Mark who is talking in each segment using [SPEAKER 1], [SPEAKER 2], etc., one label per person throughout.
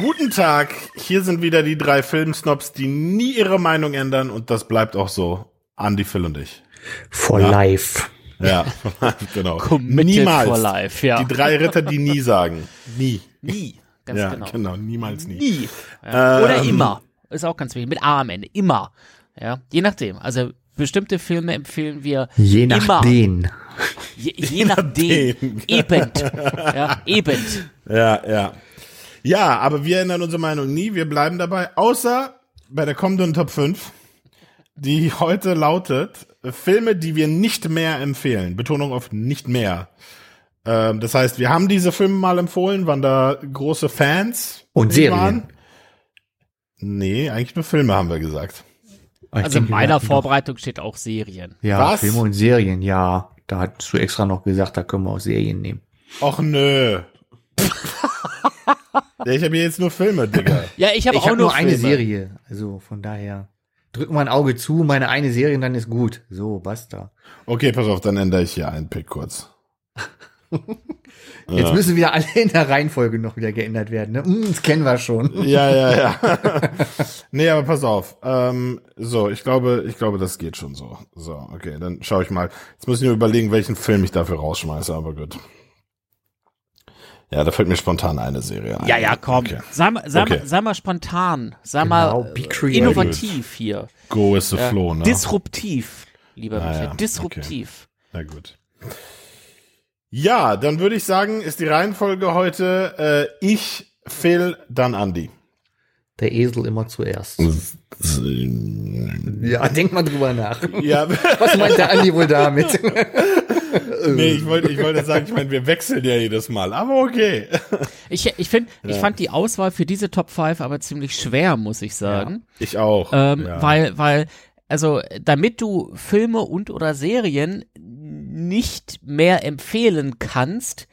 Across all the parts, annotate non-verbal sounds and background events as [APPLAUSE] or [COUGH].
[SPEAKER 1] Guten Tag, hier sind wieder die drei Filmsnobs, die nie ihre Meinung ändern und das bleibt auch so. Andy, Phil und ich.
[SPEAKER 2] For
[SPEAKER 1] Ja.
[SPEAKER 2] life.
[SPEAKER 1] Ja, [LAUGHS] genau.
[SPEAKER 3] Committed
[SPEAKER 1] Niemals.
[SPEAKER 3] for life, ja.
[SPEAKER 1] Die drei Ritter, die nie sagen. Nie.
[SPEAKER 3] Nie. Ganz
[SPEAKER 1] ja,
[SPEAKER 3] genau.
[SPEAKER 1] genau. niemals nie.
[SPEAKER 3] Nie. Ja. Oder
[SPEAKER 1] Ähm.
[SPEAKER 3] immer. Ist auch ganz wichtig. Mit A am Ende. Immer. Ja. Je nachdem. Also bestimmte Filme empfehlen wir
[SPEAKER 2] Je nach
[SPEAKER 3] immer.
[SPEAKER 2] den.
[SPEAKER 3] Je, je nachdem. Eben. [LAUGHS] Ja, eben.
[SPEAKER 1] Ja, ja. Ja, aber wir ändern unsere Meinung nie. Wir bleiben dabei, außer bei der kommenden Top 5, die heute lautet Filme, die wir nicht mehr empfehlen. Betonung auf nicht mehr. Ähm, das heißt, wir haben diese Filme mal empfohlen, waren da große Fans.
[SPEAKER 2] Und Serien.
[SPEAKER 1] waren. Nee, eigentlich nur Filme haben wir gesagt.
[SPEAKER 2] Ah, Ich
[SPEAKER 3] Also in
[SPEAKER 2] denke,
[SPEAKER 3] meiner Vorbereitung steht auch Serien.
[SPEAKER 2] Ja,
[SPEAKER 1] Was?
[SPEAKER 2] Filme und Serien, ja. Da hast du extra noch gesagt, da können wir auch Serien nehmen.
[SPEAKER 1] Och nö. [LAUGHS] ja, ich habe hier jetzt nur Filme, Digga.
[SPEAKER 3] Ja, ich habe auch
[SPEAKER 2] habe
[SPEAKER 3] nur
[SPEAKER 2] nur eine. Serie. Also von daher. Drücken wir ein Auge zu, meine eine Serie und dann ist gut. So, basta.
[SPEAKER 1] Okay, pass auf, dann ändere ich hier einen Pick kurz. [LAUGHS]
[SPEAKER 2] Jetzt
[SPEAKER 1] Ja.
[SPEAKER 2] müssen wieder alle in der Reihenfolge noch wieder geändert werden. Ne? Hm, das kennen wir schon. [LAUGHS]
[SPEAKER 1] Ja, ja, ja. [LAUGHS] nee, aber pass auf. Ähm, so, ich glaube, ich glaube, das geht schon so. So, okay, dann schaue ich mal. Jetzt muss ich nur überlegen, welchen Film ich dafür rausschmeiße, aber gut. Ja, da fällt mir spontan eine Serie ein.
[SPEAKER 3] Ja, ja, komm.
[SPEAKER 1] Okay.
[SPEAKER 3] Sei, mal- sei,
[SPEAKER 1] Okay.
[SPEAKER 3] mal, sei mal spontan. Sei
[SPEAKER 2] Genau,
[SPEAKER 3] mal äh, innovativ hier.
[SPEAKER 1] Go is the
[SPEAKER 3] Ja.
[SPEAKER 1] flow, ne?
[SPEAKER 3] Disruptiv, lieber
[SPEAKER 1] Ah,
[SPEAKER 3] Michael.
[SPEAKER 1] ja,
[SPEAKER 3] Disruptiv.
[SPEAKER 1] Na gut. Ja, dann würde ich sagen, ist die Reihenfolge heute äh, ich, Phil, dann Andy.
[SPEAKER 2] Der Esel immer zuerst. Ja, denk mal drüber nach.
[SPEAKER 1] Ja,
[SPEAKER 2] Was meint der Andi wohl damit? [LAUGHS]
[SPEAKER 1] nee, ich wollte ich wollte sagen, ich meine, wir wechseln ja jedes Mal, aber okay. [LAUGHS]
[SPEAKER 3] Ich, ich, find, ich fand die Auswahl für diese Top 5 aber ziemlich schwer, muss ich sagen.
[SPEAKER 1] Ich auch.
[SPEAKER 3] Ähm,
[SPEAKER 1] ja.
[SPEAKER 3] Weil, weil, also, damit du Filme und oder Serien nicht mehr empfehlen kannst,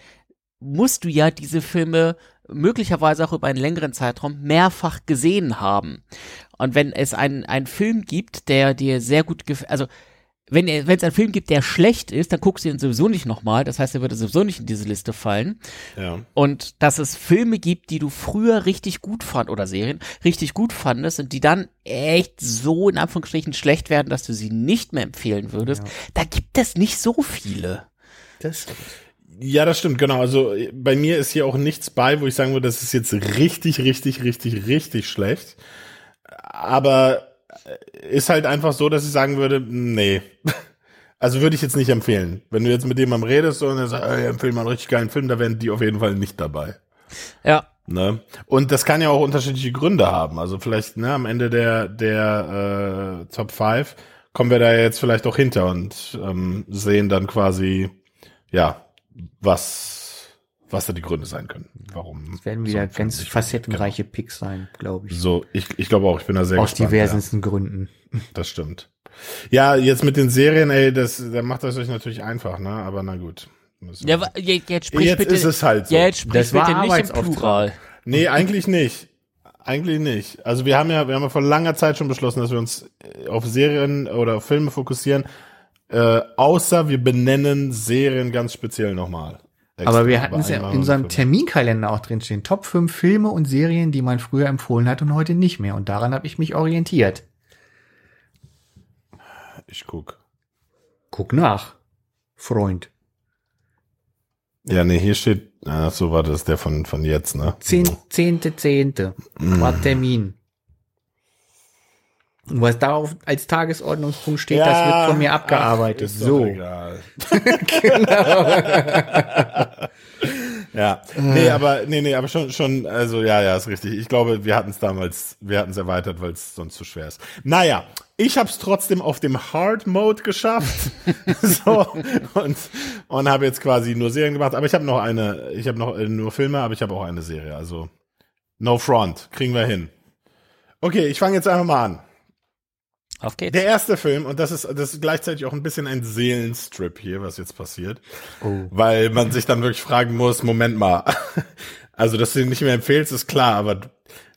[SPEAKER 3] musst du ja diese Filme möglicherweise auch über einen längeren Zeitraum mehrfach gesehen haben. Und wenn es einen, einen Film gibt, der dir sehr gut gefällt, also wenn es einen Film gibt, der schlecht ist, dann guckst du ihn sowieso nicht nochmal. Das heißt, er würde sowieso nicht in diese Liste fallen.
[SPEAKER 1] ja.
[SPEAKER 3] Und dass es Filme gibt, die du früher richtig gut fand oder Serien richtig gut fandest und die dann echt so in Anführungsstrichen schlecht werden, dass du sie nicht mehr empfehlen würdest, da gibt es nicht so viele.
[SPEAKER 2] Das,
[SPEAKER 1] Ja, das stimmt, genau. Also bei mir ist hier auch nichts bei, wo ich sagen würde, das ist jetzt richtig, richtig, richtig, richtig schlecht. Aber ist halt einfach so, dass ich sagen würde, nee. Also würde ich jetzt nicht empfehlen. Wenn du jetzt mit jemandem redest und er sagt, ey, empfehle mal einen richtig geilen Film, da wären die auf jeden Fall nicht dabei.
[SPEAKER 3] Ja.
[SPEAKER 1] Ne? Und das kann ja auch unterschiedliche Gründe haben. Also vielleicht ne, am Ende der, der äh, Top 5 kommen wir da jetzt vielleicht auch hinter und ähm, sehen dann quasi, ja, was, was da die Gründe sein können. Warum?
[SPEAKER 2] werden
[SPEAKER 1] so
[SPEAKER 2] wieder
[SPEAKER 1] ein Film
[SPEAKER 2] ganz facettenreiche Picks sein, glaube ich.
[SPEAKER 1] Genau. So, ich, ich glaube auch, ich bin da sehr
[SPEAKER 2] Aus
[SPEAKER 1] gespannt.
[SPEAKER 2] diversensten Gründen.
[SPEAKER 1] Ja, [LAUGHS] das stimmt. Ja, jetzt mit den Serien, ey, das, da macht das euch natürlich einfach, ne? Aber na gut.
[SPEAKER 3] Ja, jetzt sprich
[SPEAKER 1] Jetzt
[SPEAKER 3] bitte.
[SPEAKER 1] ist es halt so.
[SPEAKER 3] Ja, jetzt sprich
[SPEAKER 2] Das war
[SPEAKER 3] bitte nicht im. Plural.
[SPEAKER 1] Nee, eigentlich nicht. Eigentlich nicht. Also wir haben ja, wir haben ja vor langer Zeit schon beschlossen, dass wir uns äh, auf Serien oder auf Filme fokussieren, äh, außer wir benennen Serien ganz speziell nochmal.
[SPEAKER 2] Aber wir hatten es ja in unserem Terminkalender auch drinstehen. Top 5 Filme und Serien, die man früher empfohlen hat und heute nicht mehr. Und daran habe ich mich orientiert.
[SPEAKER 1] Ich guck.
[SPEAKER 2] Guck nach, Freund.
[SPEAKER 1] Ja, nee, hier steht, ach so, warte, das der von, von jetzt, ne?
[SPEAKER 2] Zehn, zehnte, zehnte. War Termin. Und was darauf als Tagesordnungspunkt steht, das wird von mir abgearbeitet.
[SPEAKER 1] Ach, ist doch
[SPEAKER 2] so.
[SPEAKER 1] Egal. [LAUGHS] ja, nee, aber nee, nee, aber schon, schon, also ja, ja, ist richtig. Ich glaube, wir hatten es damals, wir hatten es erweitert, weil es sonst zu schwer ist. Naja, ich habe es trotzdem auf dem Hard Mode geschafft, [LAUGHS] so und und habe jetzt quasi nur Serien gemacht. Aber ich habe noch eine, ich habe noch äh, nur Filme, aber ich habe auch eine Serie. Also No Front, kriegen wir hin. Okay, ich fange jetzt einfach mal an.
[SPEAKER 3] Auf geht's.
[SPEAKER 1] Der erste Film, und das ist, das ist gleichzeitig auch ein bisschen ein Seelenstrip hier, was jetzt passiert.
[SPEAKER 2] Oh.
[SPEAKER 1] Weil man sich dann wirklich fragen muss, Moment mal. [LAUGHS] Also, dass du ihn nicht mehr empfehlst, ist klar, aber du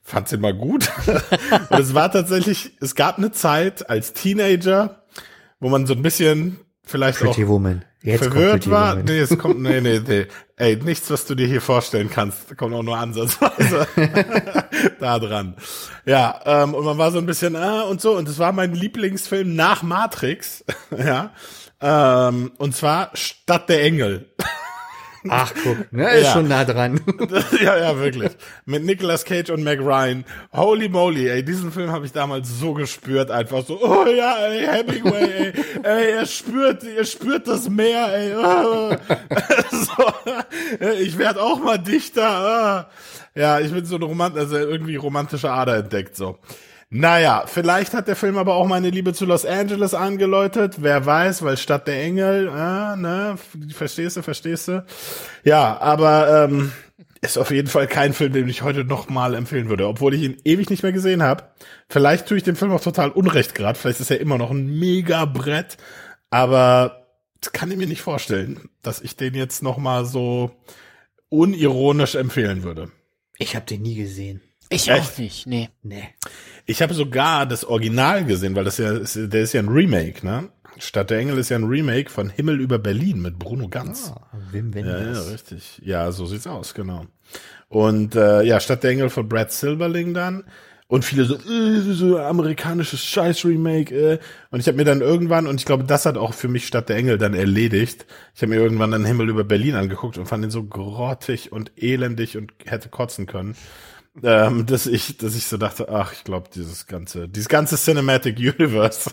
[SPEAKER 1] fandst ihn mal gut. [LAUGHS] und es war tatsächlich, es gab eine Zeit als Teenager, wo man so ein bisschen vielleicht
[SPEAKER 2] Pretty
[SPEAKER 1] auch
[SPEAKER 2] Woman. Jetzt
[SPEAKER 1] verwirrt war.
[SPEAKER 2] Woman.
[SPEAKER 1] Nee, es kommt, [LAUGHS] nee, nee, nee. Ey, nichts, was du dir hier vorstellen kannst, kommt auch nur ansatzweise [LAUGHS] da dran. Ja, ähm, und man war so ein bisschen, ah, und so, und das war mein Lieblingsfilm nach Matrix, [LAUGHS] ja, ähm, und zwar Stadt der Engel.
[SPEAKER 2] Ach, guck, ne, ist
[SPEAKER 1] Ja.
[SPEAKER 2] schon nah dran. [LAUGHS]
[SPEAKER 1] ja, ja, wirklich. Mit Nicolas Cage und Meg Ryan. Holy moly, ey, diesen Film habe ich damals so gespürt, einfach so, oh ja, ey, Hemingway, ey, [LAUGHS] ey, er spürt, er spürt das Meer, ey. Oh. [LAUGHS] so, ich werde auch mal Dichter. Ja, ich bin so eine Romant also irgendwie romantische Ader entdeckt, so. Naja, vielleicht hat der Film aber auch meine Liebe zu Los Angeles angeläutet. Wer weiß, weil Stadt der Engel, ah, ne, verstehst du, verstehst du? Ja, aber ähm, ist auf jeden Fall kein Film, den ich heute noch mal empfehlen würde, obwohl ich ihn ewig nicht mehr gesehen habe. Vielleicht tue ich dem Film auch total Unrecht gerade. Vielleicht ist er immer noch ein mega Brett, aber das kann ich mir nicht vorstellen, dass ich den jetzt noch mal so unironisch empfehlen würde.
[SPEAKER 2] Ich habe den nie gesehen.
[SPEAKER 3] Ich
[SPEAKER 1] Echt?
[SPEAKER 3] auch nicht, nee.
[SPEAKER 2] Nee.
[SPEAKER 1] Ich habe sogar das Original gesehen, weil das ja, ist- der ist ja ein Remake, ne? Stadt der Engel ist ja ein Remake von Himmel über Berlin mit Bruno Ganz.
[SPEAKER 2] Ah, Wim
[SPEAKER 1] Ja, ja,
[SPEAKER 2] Wenders.
[SPEAKER 1] richtig. Ja, so sieht's aus, genau. Und äh, ja, Stadt der Engel von Brad Silverling dann. Und viele so, äh, so amerikanisches Scheiß-Remake. Äh. Und ich habe mir dann irgendwann, und ich glaube, das hat auch für mich Stadt der Engel dann erledigt. Ich habe mir irgendwann dann Himmel über Berlin angeguckt und fand ihn so grottig und elendig und hätte kotzen können. Ähm, dass ich, dass ich so dachte, ach, ich glaube, dieses ganze, dieses ganze Cinematic Universe.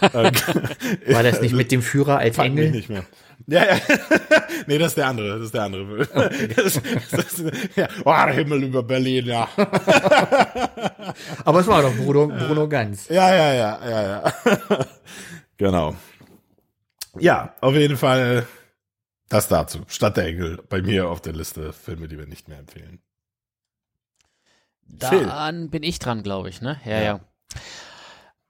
[SPEAKER 1] äh, [LAUGHS]
[SPEAKER 2] War das nicht mit dem Führer als
[SPEAKER 1] Fuck mich
[SPEAKER 2] Engel?
[SPEAKER 1] nicht mehr. Ja, ja. [LAUGHS] nee, das ist der andere, das ist der andere. Das, das, ja. Oh, Himmel über Berlin, ja.
[SPEAKER 2] Aber es war doch Bruno, Bruno Ganz.
[SPEAKER 1] Ja, ja, ja, ja, ja. genau. Ja, auf jeden Fall das dazu. Stadt der Engel bei mir auf der Liste Filme, die wir nicht mehr empfehlen. Phil.
[SPEAKER 3] Dann bin ich dran, glaube ich, ne? Ja,
[SPEAKER 1] Ja.
[SPEAKER 3] ja.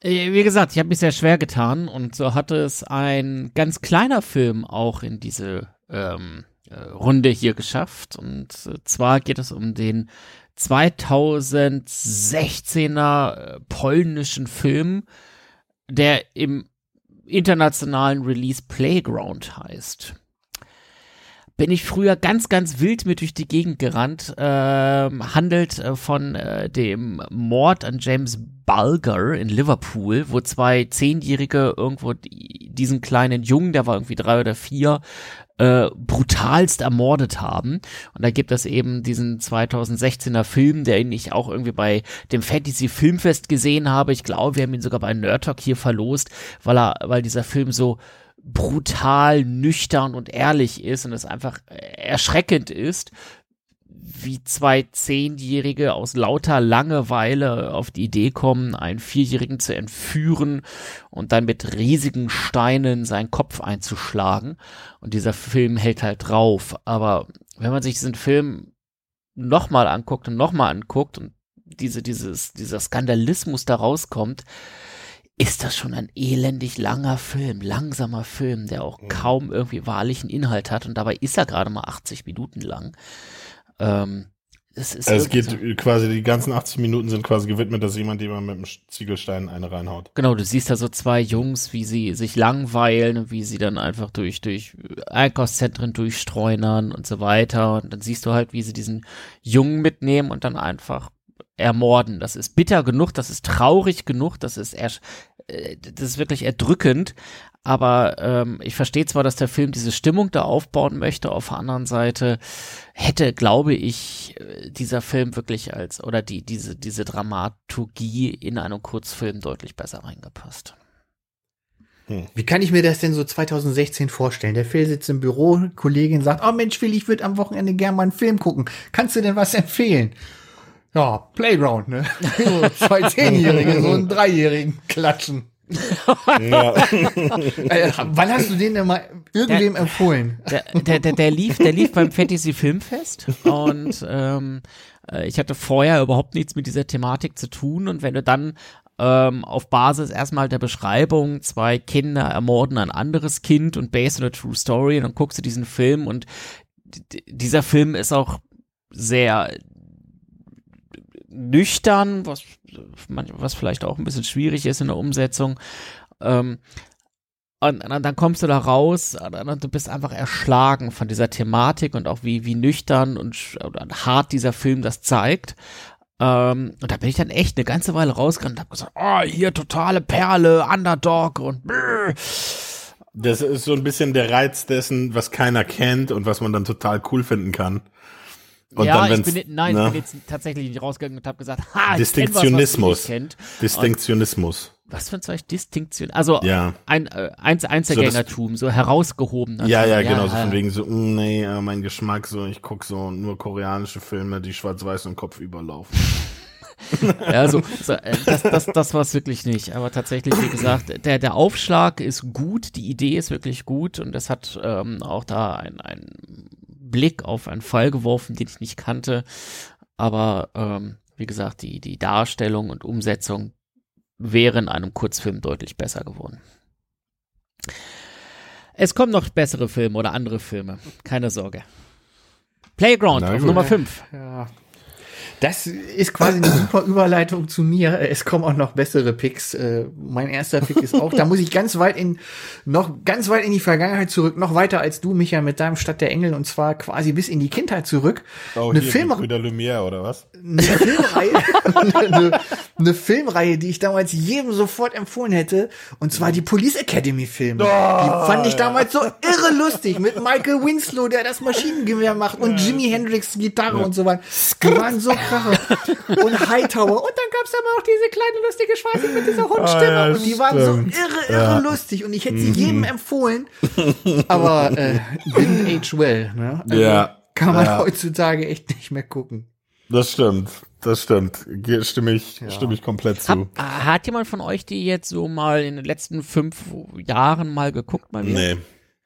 [SPEAKER 3] Äh, Wie gesagt, ich habe mich sehr schwer getan und so hatte es ein ganz kleiner Film auch in diese ähm, äh, Runde hier geschafft. Und äh, zwar geht es um den 2016er äh, polnischen Film, der im internationalen Release Playground heißt bin ich früher ganz, ganz wild mit durch die Gegend gerannt. Ähm, handelt äh, von äh, dem Mord an James Bulger in Liverpool, wo zwei Zehnjährige irgendwo die, diesen kleinen Jungen, der war irgendwie drei oder vier, äh, brutalst ermordet haben. Und da gibt es eben diesen 2016er Film, den ich auch irgendwie bei dem Fantasy Filmfest gesehen habe. Ich glaube, wir haben ihn sogar bei Nerd Talk hier verlost, weil er, weil dieser Film so brutal, nüchtern und ehrlich ist und es einfach äh, erschreckend ist, wie zwei Zehnjährige aus lauter Langeweile auf die Idee kommen, einen Vierjährigen zu entführen und dann mit riesigen Steinen seinen Kopf einzuschlagen. Und dieser Film hält halt drauf. Aber wenn man sich diesen Film nochmal anguckt und nochmal anguckt und diese, dieses, dieser Skandalismus da rauskommt, ist das schon ein elendig langer Film, langsamer Film, der auch kaum irgendwie wahrlichen Inhalt hat und dabei ist er gerade mal 80 Minuten lang. Ähm, es ist
[SPEAKER 1] Also es geht
[SPEAKER 3] so-
[SPEAKER 1] quasi, die ganzen 80 Minuten sind quasi gewidmet, dass jemand jemand mit einem Ziegelstein eine reinhaut.
[SPEAKER 3] Genau, du siehst da so zwei Jungs, wie sie sich langweilen und wie sie dann einfach durch, durch Einkaufszentren durchstreunern und so weiter. Und dann siehst du halt, wie sie diesen Jungen mitnehmen und dann einfach ermorden. Das ist bitter genug, das ist traurig genug, das ist äh, das ist wirklich erdrückend. Aber ähm, ich verstehe zwar, dass der Film diese Stimmung da aufbauen möchte, auf der anderen Seite hätte, glaube ich, äh, dieser Film wirklich als oder die diese diese Dramaturgie in einem Kurzfilm deutlich besser reingepasst.
[SPEAKER 2] Wie kann ich mir das denn so 2016 vorstellen? Der Phil sitzt im Büro, Kollegin sagt, oh Mensch, Phil, ich würde am Wochenende gerne mal einen Film gucken. Kannst du denn was empfehlen? Ja, Playground, ne? So zwei [LAUGHS] Zehnjährige, so einen Dreijährigen klatschen.
[SPEAKER 1] Ja. [LAUGHS]
[SPEAKER 2] Äh, wann hast du den denn mal irgendwem empfohlen?
[SPEAKER 3] Der, der, der, der lief, der lief beim Fantasy Filmfest und ähm, äh, ich hatte vorher überhaupt nichts mit dieser Thematik zu tun und wenn du dann ähm, auf Basis erstmal der Beschreibung zwei Kinder ermorden ein anderes Kind und based on a true story und dann guckst du diesen Film und dieser Film ist auch sehr nüchtern, was, was vielleicht auch ein bisschen schwierig ist in der Umsetzung. Ähm, Und, und dann kommst du da raus und, und du bist einfach erschlagen von dieser Thematik und auch wie, wie nüchtern und, und hart dieser Film das zeigt. Ähm, und da bin ich dann echt eine ganze Weile rausgegangen und hab gesagt, oh, hier totale Perle, Underdog und brr.
[SPEAKER 1] Das ist so ein bisschen der Reiz dessen, was keiner kennt und was man dann total cool finden kann. Und
[SPEAKER 3] ja,
[SPEAKER 1] dann,
[SPEAKER 3] ich bin, nein,
[SPEAKER 1] ne?
[SPEAKER 3] ich bin jetzt tatsächlich nicht rausgegangen und habe gesagt, ha, ich
[SPEAKER 1] Distinktionismus.
[SPEAKER 3] Kenn was, was.
[SPEAKER 1] Distinktionismus.
[SPEAKER 3] Was für ein Zeug? Distinktion. Also
[SPEAKER 1] Ja.
[SPEAKER 3] ein äh, Einz Einzelgängertum, so, herausgehoben.
[SPEAKER 1] Ja, ja, genau, so
[SPEAKER 3] ja.
[SPEAKER 1] von wegen so, mm, nee, äh, mein Geschmack, so, ich guck so nur koreanische Filme, die schwarz-weiß und Kopf überlaufen. [LAUGHS]
[SPEAKER 3] Ja, so, so äh, das, das, das war es wirklich nicht. Aber tatsächlich, wie gesagt, der, der Aufschlag ist gut, die Idee ist wirklich gut und es hat ähm, auch da ein, ein Blick auf einen Fall geworfen, den ich nicht kannte. Aber ähm, wie gesagt, die, die Darstellung und Umsetzung wäre in einem Kurzfilm deutlich besser geworden. Es kommen noch bessere Filme oder andere Filme, keine Sorge. Playground
[SPEAKER 1] Na
[SPEAKER 3] auf
[SPEAKER 1] gut.
[SPEAKER 3] Nummer 5.
[SPEAKER 2] Ja. Das ist quasi eine super Überleitung zu mir. Es kommen auch noch bessere Picks. Äh, Mein erster Pick ist auch, da muss ich ganz weit in, noch ganz weit in die Vergangenheit zurück, noch weiter als du, Micha, mit deinem Stadt der Engel, und zwar quasi bis in die Kindheit zurück.
[SPEAKER 1] Oh,
[SPEAKER 2] eine,
[SPEAKER 1] hier, Brüder Lumière, oder was?
[SPEAKER 2] eine Filmreihe, [LAUGHS] eine, eine Filmreihe, die ich damals jedem sofort empfohlen hätte, und zwar die Police Academy Filme. die fand ich damals so irre lustig mit Michael Winslow, der das Maschinengewehr macht und Jimi Hendrix Gitarre und so weiter. Die waren so krache. Und Hightower. Und dann gab's aber auch diese kleine lustige Schwarze mit dieser Hundstimme.
[SPEAKER 1] Ah, ja,
[SPEAKER 2] und die waren so
[SPEAKER 1] stimmt.
[SPEAKER 2] irre, irre lustig. Und ich hätte sie jedem empfohlen. Aber äh, didn't age well. Ne? Also
[SPEAKER 1] Ja.
[SPEAKER 2] Kann man
[SPEAKER 1] Ja.
[SPEAKER 2] heutzutage echt nicht mehr gucken.
[SPEAKER 1] Das stimmt, das stimmt. Stimme ich, stimme ich komplett zu.
[SPEAKER 3] Hab, hat jemand von euch die jetzt so mal in den letzten fünf Jahren mal geguckt? Mal wieder?
[SPEAKER 1] Nee.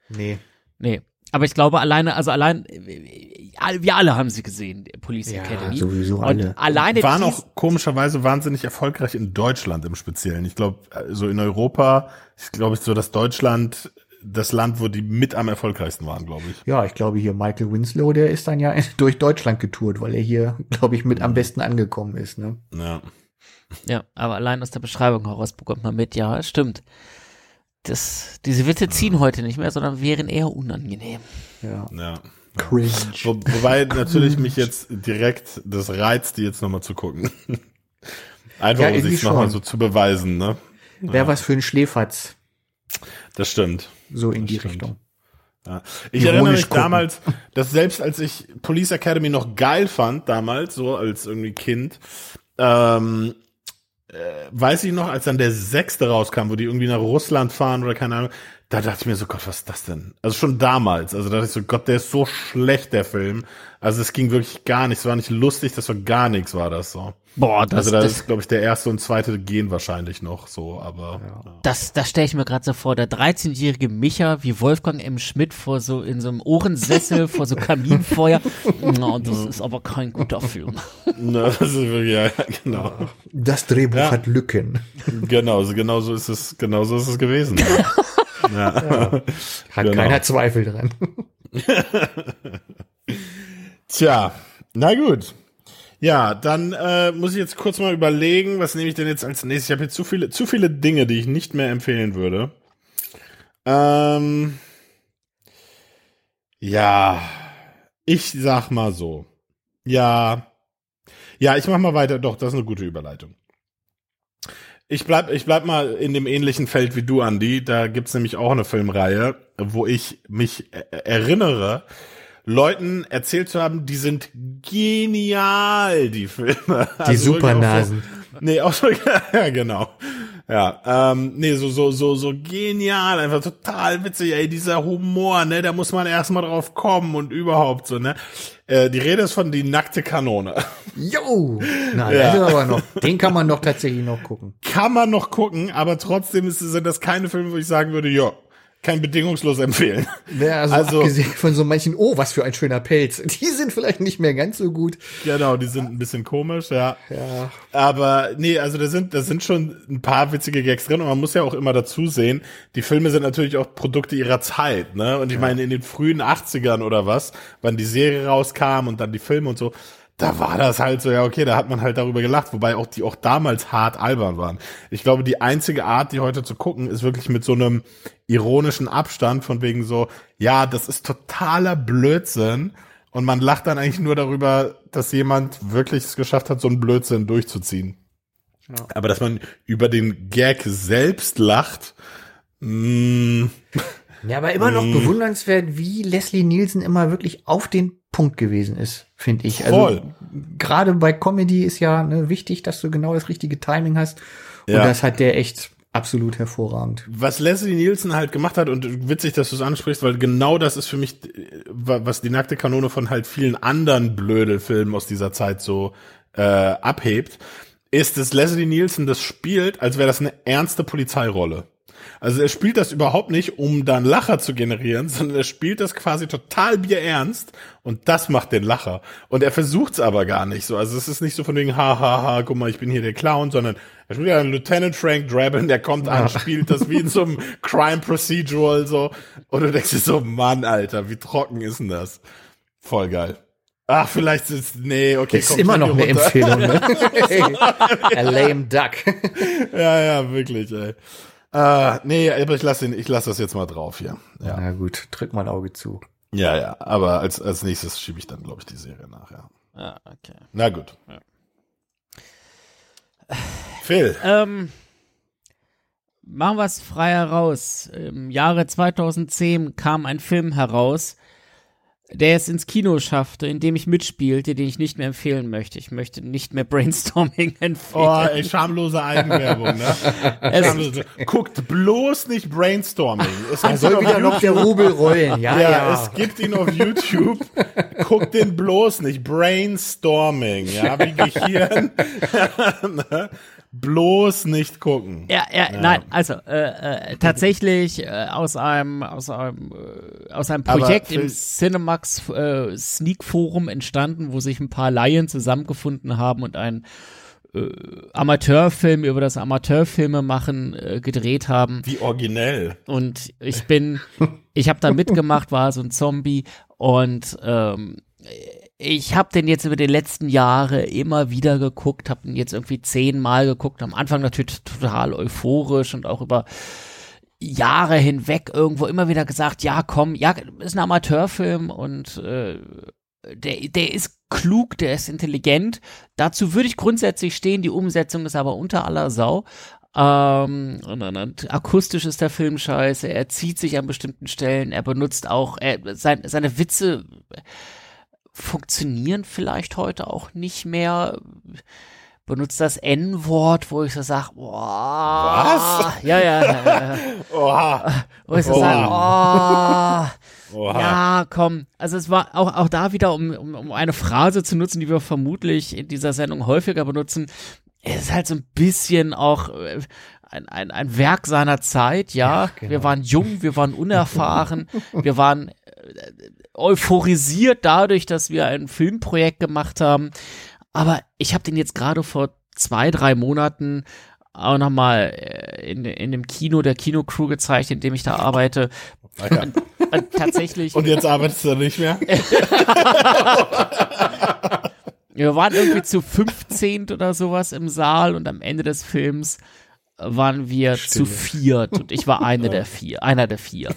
[SPEAKER 2] Nee.
[SPEAKER 3] Nee. Aber ich glaube alleine, also allein, äh, wir alle haben sie gesehen, die Police
[SPEAKER 2] Ja,
[SPEAKER 3] Academy.
[SPEAKER 2] sowieso
[SPEAKER 3] Und
[SPEAKER 2] alle.
[SPEAKER 3] alleine
[SPEAKER 1] Waren auch komischerweise wahnsinnig erfolgreich in Deutschland im Speziellen. Ich glaube, so in Europa, ich glaube, so das Deutschland das Land, wo die mit am erfolgreichsten waren, glaube ich.
[SPEAKER 2] Ja, ich glaube hier Michael Winslow, der ist dann ja [LAUGHS] durch Deutschland getourt, weil er hier, glaube ich, mit am besten angekommen ist. Ne?
[SPEAKER 1] Ja.
[SPEAKER 3] Ja, aber allein aus der Beschreibung heraus bekommt man mit, ja, es stimmt. Das, diese Witze ziehen heute nicht mehr, sondern wären eher unangenehm.
[SPEAKER 2] Ja.
[SPEAKER 1] ja.
[SPEAKER 2] Cringe.
[SPEAKER 1] Wo, wobei natürlich mich jetzt direkt das reizt, die jetzt nochmal zu gucken. [LAUGHS] Einfach
[SPEAKER 2] Ja,
[SPEAKER 1] um sich nochmal so zu beweisen, ne?
[SPEAKER 2] Wäre was für ein Schläferz,
[SPEAKER 1] Das stimmt.
[SPEAKER 2] so in die
[SPEAKER 1] stimmt.
[SPEAKER 2] Richtung.
[SPEAKER 1] Ja. Ich
[SPEAKER 2] Ironisch
[SPEAKER 1] erinnere mich
[SPEAKER 2] gucken.
[SPEAKER 1] damals, dass selbst als ich Police Academy noch geil fand, damals, so als irgendwie Kind, ähm, äh, weiß ich noch, als dann der sechste rauskam, wo die irgendwie nach Russland fahren oder keine Ahnung, da dachte ich mir so, Gott, was ist das denn? Also schon damals, also da dachte ich so, Gott, der ist so schlecht, der Film. Also es ging wirklich gar nicht, es war nicht lustig, das war gar nichts, war das so.
[SPEAKER 3] Boah, das,
[SPEAKER 1] Also da
[SPEAKER 3] das,
[SPEAKER 1] ist, glaube ich, der erste und zweite gehen wahrscheinlich noch so, aber ja.
[SPEAKER 3] das, das stelle ich mir gerade so vor, der 13-jährige Micha wie Wolfgang M. Schmidt vor so, in so einem Ohrensessel, [LAUGHS] vor so Kaminfeuer. No, das ist aber kein guter Film. [LAUGHS]
[SPEAKER 1] Na, das ist wirklich, ja, genau.
[SPEAKER 2] Das Drehbuch
[SPEAKER 1] Ja.
[SPEAKER 2] hat Lücken.
[SPEAKER 1] Genau, so- genau so ist es, genau so ist es gewesen. [LAUGHS] ja.
[SPEAKER 2] Hat
[SPEAKER 1] Genau.
[SPEAKER 2] keiner Zweifel dran.
[SPEAKER 1] Tja, na gut. Ja, dann äh, muss ich jetzt kurz mal überlegen, was nehme ich denn jetzt als nächstes? Ich habe jetzt zu viele, zu viele Dinge, die ich nicht mehr empfehlen würde. Ähm, ja, ich sag mal so. Ja, ja, ich mach mal weiter. Doch, das ist eine gute Überleitung. Ich bleib, ich bleib mal in dem ähnlichen Feld wie du, Andy. Da gibt's nämlich auch eine Filmreihe, wo ich mich e- erinnere, Leuten erzählt zu haben, die sind genial, die Filme.
[SPEAKER 2] Die
[SPEAKER 1] Also
[SPEAKER 2] Supernasen.
[SPEAKER 1] So, nee, auch so, [LAUGHS] ja, genau. Ja, ähm, nee, so, so, so, so genial, einfach total witzig, ey, dieser Humor, ne, da muss man erstmal drauf kommen und überhaupt so, ne. Äh, die Rede ist von die nackte Kanone.
[SPEAKER 2] Jo! Na,
[SPEAKER 1] Ja.
[SPEAKER 2] das ist aber noch, den kann man doch tatsächlich noch gucken.
[SPEAKER 1] Kann man noch gucken, aber trotzdem ist, sind das keine Filme, wo ich sagen würde, ja, kann bedingungslos empfehlen.
[SPEAKER 2] Ja, also,
[SPEAKER 1] Also-
[SPEAKER 2] abgesehen von so manchen, oh, was für ein schöner Pelz. Die sind vielleicht nicht mehr ganz so gut.
[SPEAKER 1] Genau, die sind ein bisschen komisch, ja.
[SPEAKER 2] Ja.
[SPEAKER 1] Aber nee, also da sind, da sind schon ein paar witzige Gags drin und man muss ja auch immer dazu sehen, die Filme sind natürlich auch Produkte ihrer Zeit, ne? Und ich meine, in den frühen 80ern oder was, wann die Serie rauskam und dann die Filme und so, da war das halt so, ja, okay, da hat man halt darüber gelacht, wobei auch die auch damals hart albern waren. Ich glaube, die einzige Art, die heute zu gucken, ist wirklich mit so einem ironischen Abstand von wegen so, ja, das ist totaler Blödsinn. Und man lacht dann eigentlich nur darüber, dass jemand wirklich es geschafft hat, so einen Blödsinn durchzuziehen. Ja. Aber dass man über den Gag selbst lacht, mh,
[SPEAKER 2] ja, aber immer noch bewundernswert, wie Leslie Nielsen immer wirklich auf den Punkt gewesen ist, finde ich. Also Voll. Also gerade bei Comedy ist ja ne, wichtig, dass du genau das richtige Timing hast. Und ja. das hat der echt absolut hervorragend.
[SPEAKER 1] Was Leslie Nielsen halt gemacht hat, und witzig, dass du es ansprichst, weil genau das ist für mich, was die nackte Kanone von halt vielen anderen Blödelfilmen aus dieser Zeit so äh, abhebt, ist, dass Leslie Nielsen das spielt, als wäre das eine ernste Polizeirolle. Also er spielt das überhaupt nicht, um dann Lacher zu generieren, sondern er spielt das quasi total bierernst und das macht den Lacher. Und er versucht's aber gar nicht so. Also es ist nicht so von wegen, ha, ha, ha, guck mal, ich bin hier der Clown, sondern er spielt ja einen Lieutenant Frank Drabin, der kommt an, spielt das wie in so einem [LAUGHS] Crime Procedural so. Und du denkst dir so, Mann, Alter, wie trocken ist denn das? Voll geil. Ach, vielleicht ist, nee, okay.
[SPEAKER 2] Das ist immer noch eine runter. Empfehlung, ne? [LAUGHS] [LAUGHS] A lame duck.
[SPEAKER 1] ja, ja, wirklich, ey. Äh, nee, aber ich lasse ich lass das jetzt mal drauf hier.
[SPEAKER 2] Ja. Na gut, drück mal ein Auge zu.
[SPEAKER 1] Ja, ja, aber als, als nächstes schiebe ich dann, glaube ich, die Serie nach, ja.
[SPEAKER 3] Ah, okay.
[SPEAKER 1] Na gut. Ja. Phil.
[SPEAKER 3] Ähm, machen wir es frei heraus. Im Jahre 2010 kam ein Film heraus, der es ins Kino schaffte, in dem ich mitspielte, den ich nicht mehr empfehlen möchte. Ich möchte nicht mehr Brainstorming [LAUGHS] empfehlen.
[SPEAKER 1] Oh, ey, schamlose Eigenwerbung, ne? [LAUGHS] Schamlose. Guckt bloß nicht Brainstorming.
[SPEAKER 2] Es da soll wieder noch der Rubel rollen. Ja, ja, ja,
[SPEAKER 1] es gibt ihn auf YouTube. Guckt den bloß nicht. Brainstorming, ja, wie Gehirn. [LAUGHS] Bloß nicht gucken.
[SPEAKER 3] Ja, ja, ja. nein, also äh, äh, tatsächlich äh, aus einem aus einem äh, aus einem Projekt im Cinemax äh, Sneak Forum entstanden, wo sich ein paar Laien zusammengefunden haben und ein äh, Amateurfilm über das Amateurfilme machen äh, gedreht haben.
[SPEAKER 1] Wie originell.
[SPEAKER 3] Und ich bin, ich habe da mitgemacht, war so ein Zombie und ähm, ich habe den jetzt über die letzten Jahre immer wieder geguckt, habe ihn jetzt irgendwie zehnmal geguckt. Am Anfang natürlich total euphorisch und auch über Jahre hinweg irgendwo immer wieder gesagt, ja komm, ja, ist ein Amateurfilm und äh, der, der ist klug, der ist intelligent. Dazu würde ich grundsätzlich stehen, die Umsetzung ist aber unter aller Sau. Ähm, und, und, und, akustisch ist der Film scheiße, er zieht sich an bestimmten Stellen, er benutzt auch, er, sein, seine Witze funktionieren vielleicht heute auch nicht mehr. Benutzt das N-Wort, wo ich so sage, boah.
[SPEAKER 1] Was?
[SPEAKER 3] Ja, ja, ja. ja. [LAUGHS]
[SPEAKER 1] Oha.
[SPEAKER 3] Wo ich so sage, oh. Oha. Ja, komm. Also es war auch, auch da wieder, um, um, um eine Phrase zu nutzen, die wir vermutlich in dieser Sendung häufiger benutzen. Es ist halt so ein bisschen auch äh, ein, ein, ein Werk seiner Zeit, ja. ja genau. Wir waren jung, wir waren unerfahren, [LAUGHS] wir waren äh, euphorisiert dadurch, dass wir ein Filmprojekt gemacht haben. Aber ich habe den jetzt gerade vor zwei, drei Monaten auch nochmal äh, in, in dem Kino der Kinocrew gezeigt, in dem ich da arbeite.
[SPEAKER 1] Ah, ja. und, und tatsächlich. Und jetzt arbeitest du nicht mehr? [LAUGHS]
[SPEAKER 3] Wir waren irgendwie zu 15 oder sowas im Saal und am Ende des Films waren wir Stille. zu viert und ich war eine der vier, einer der vier.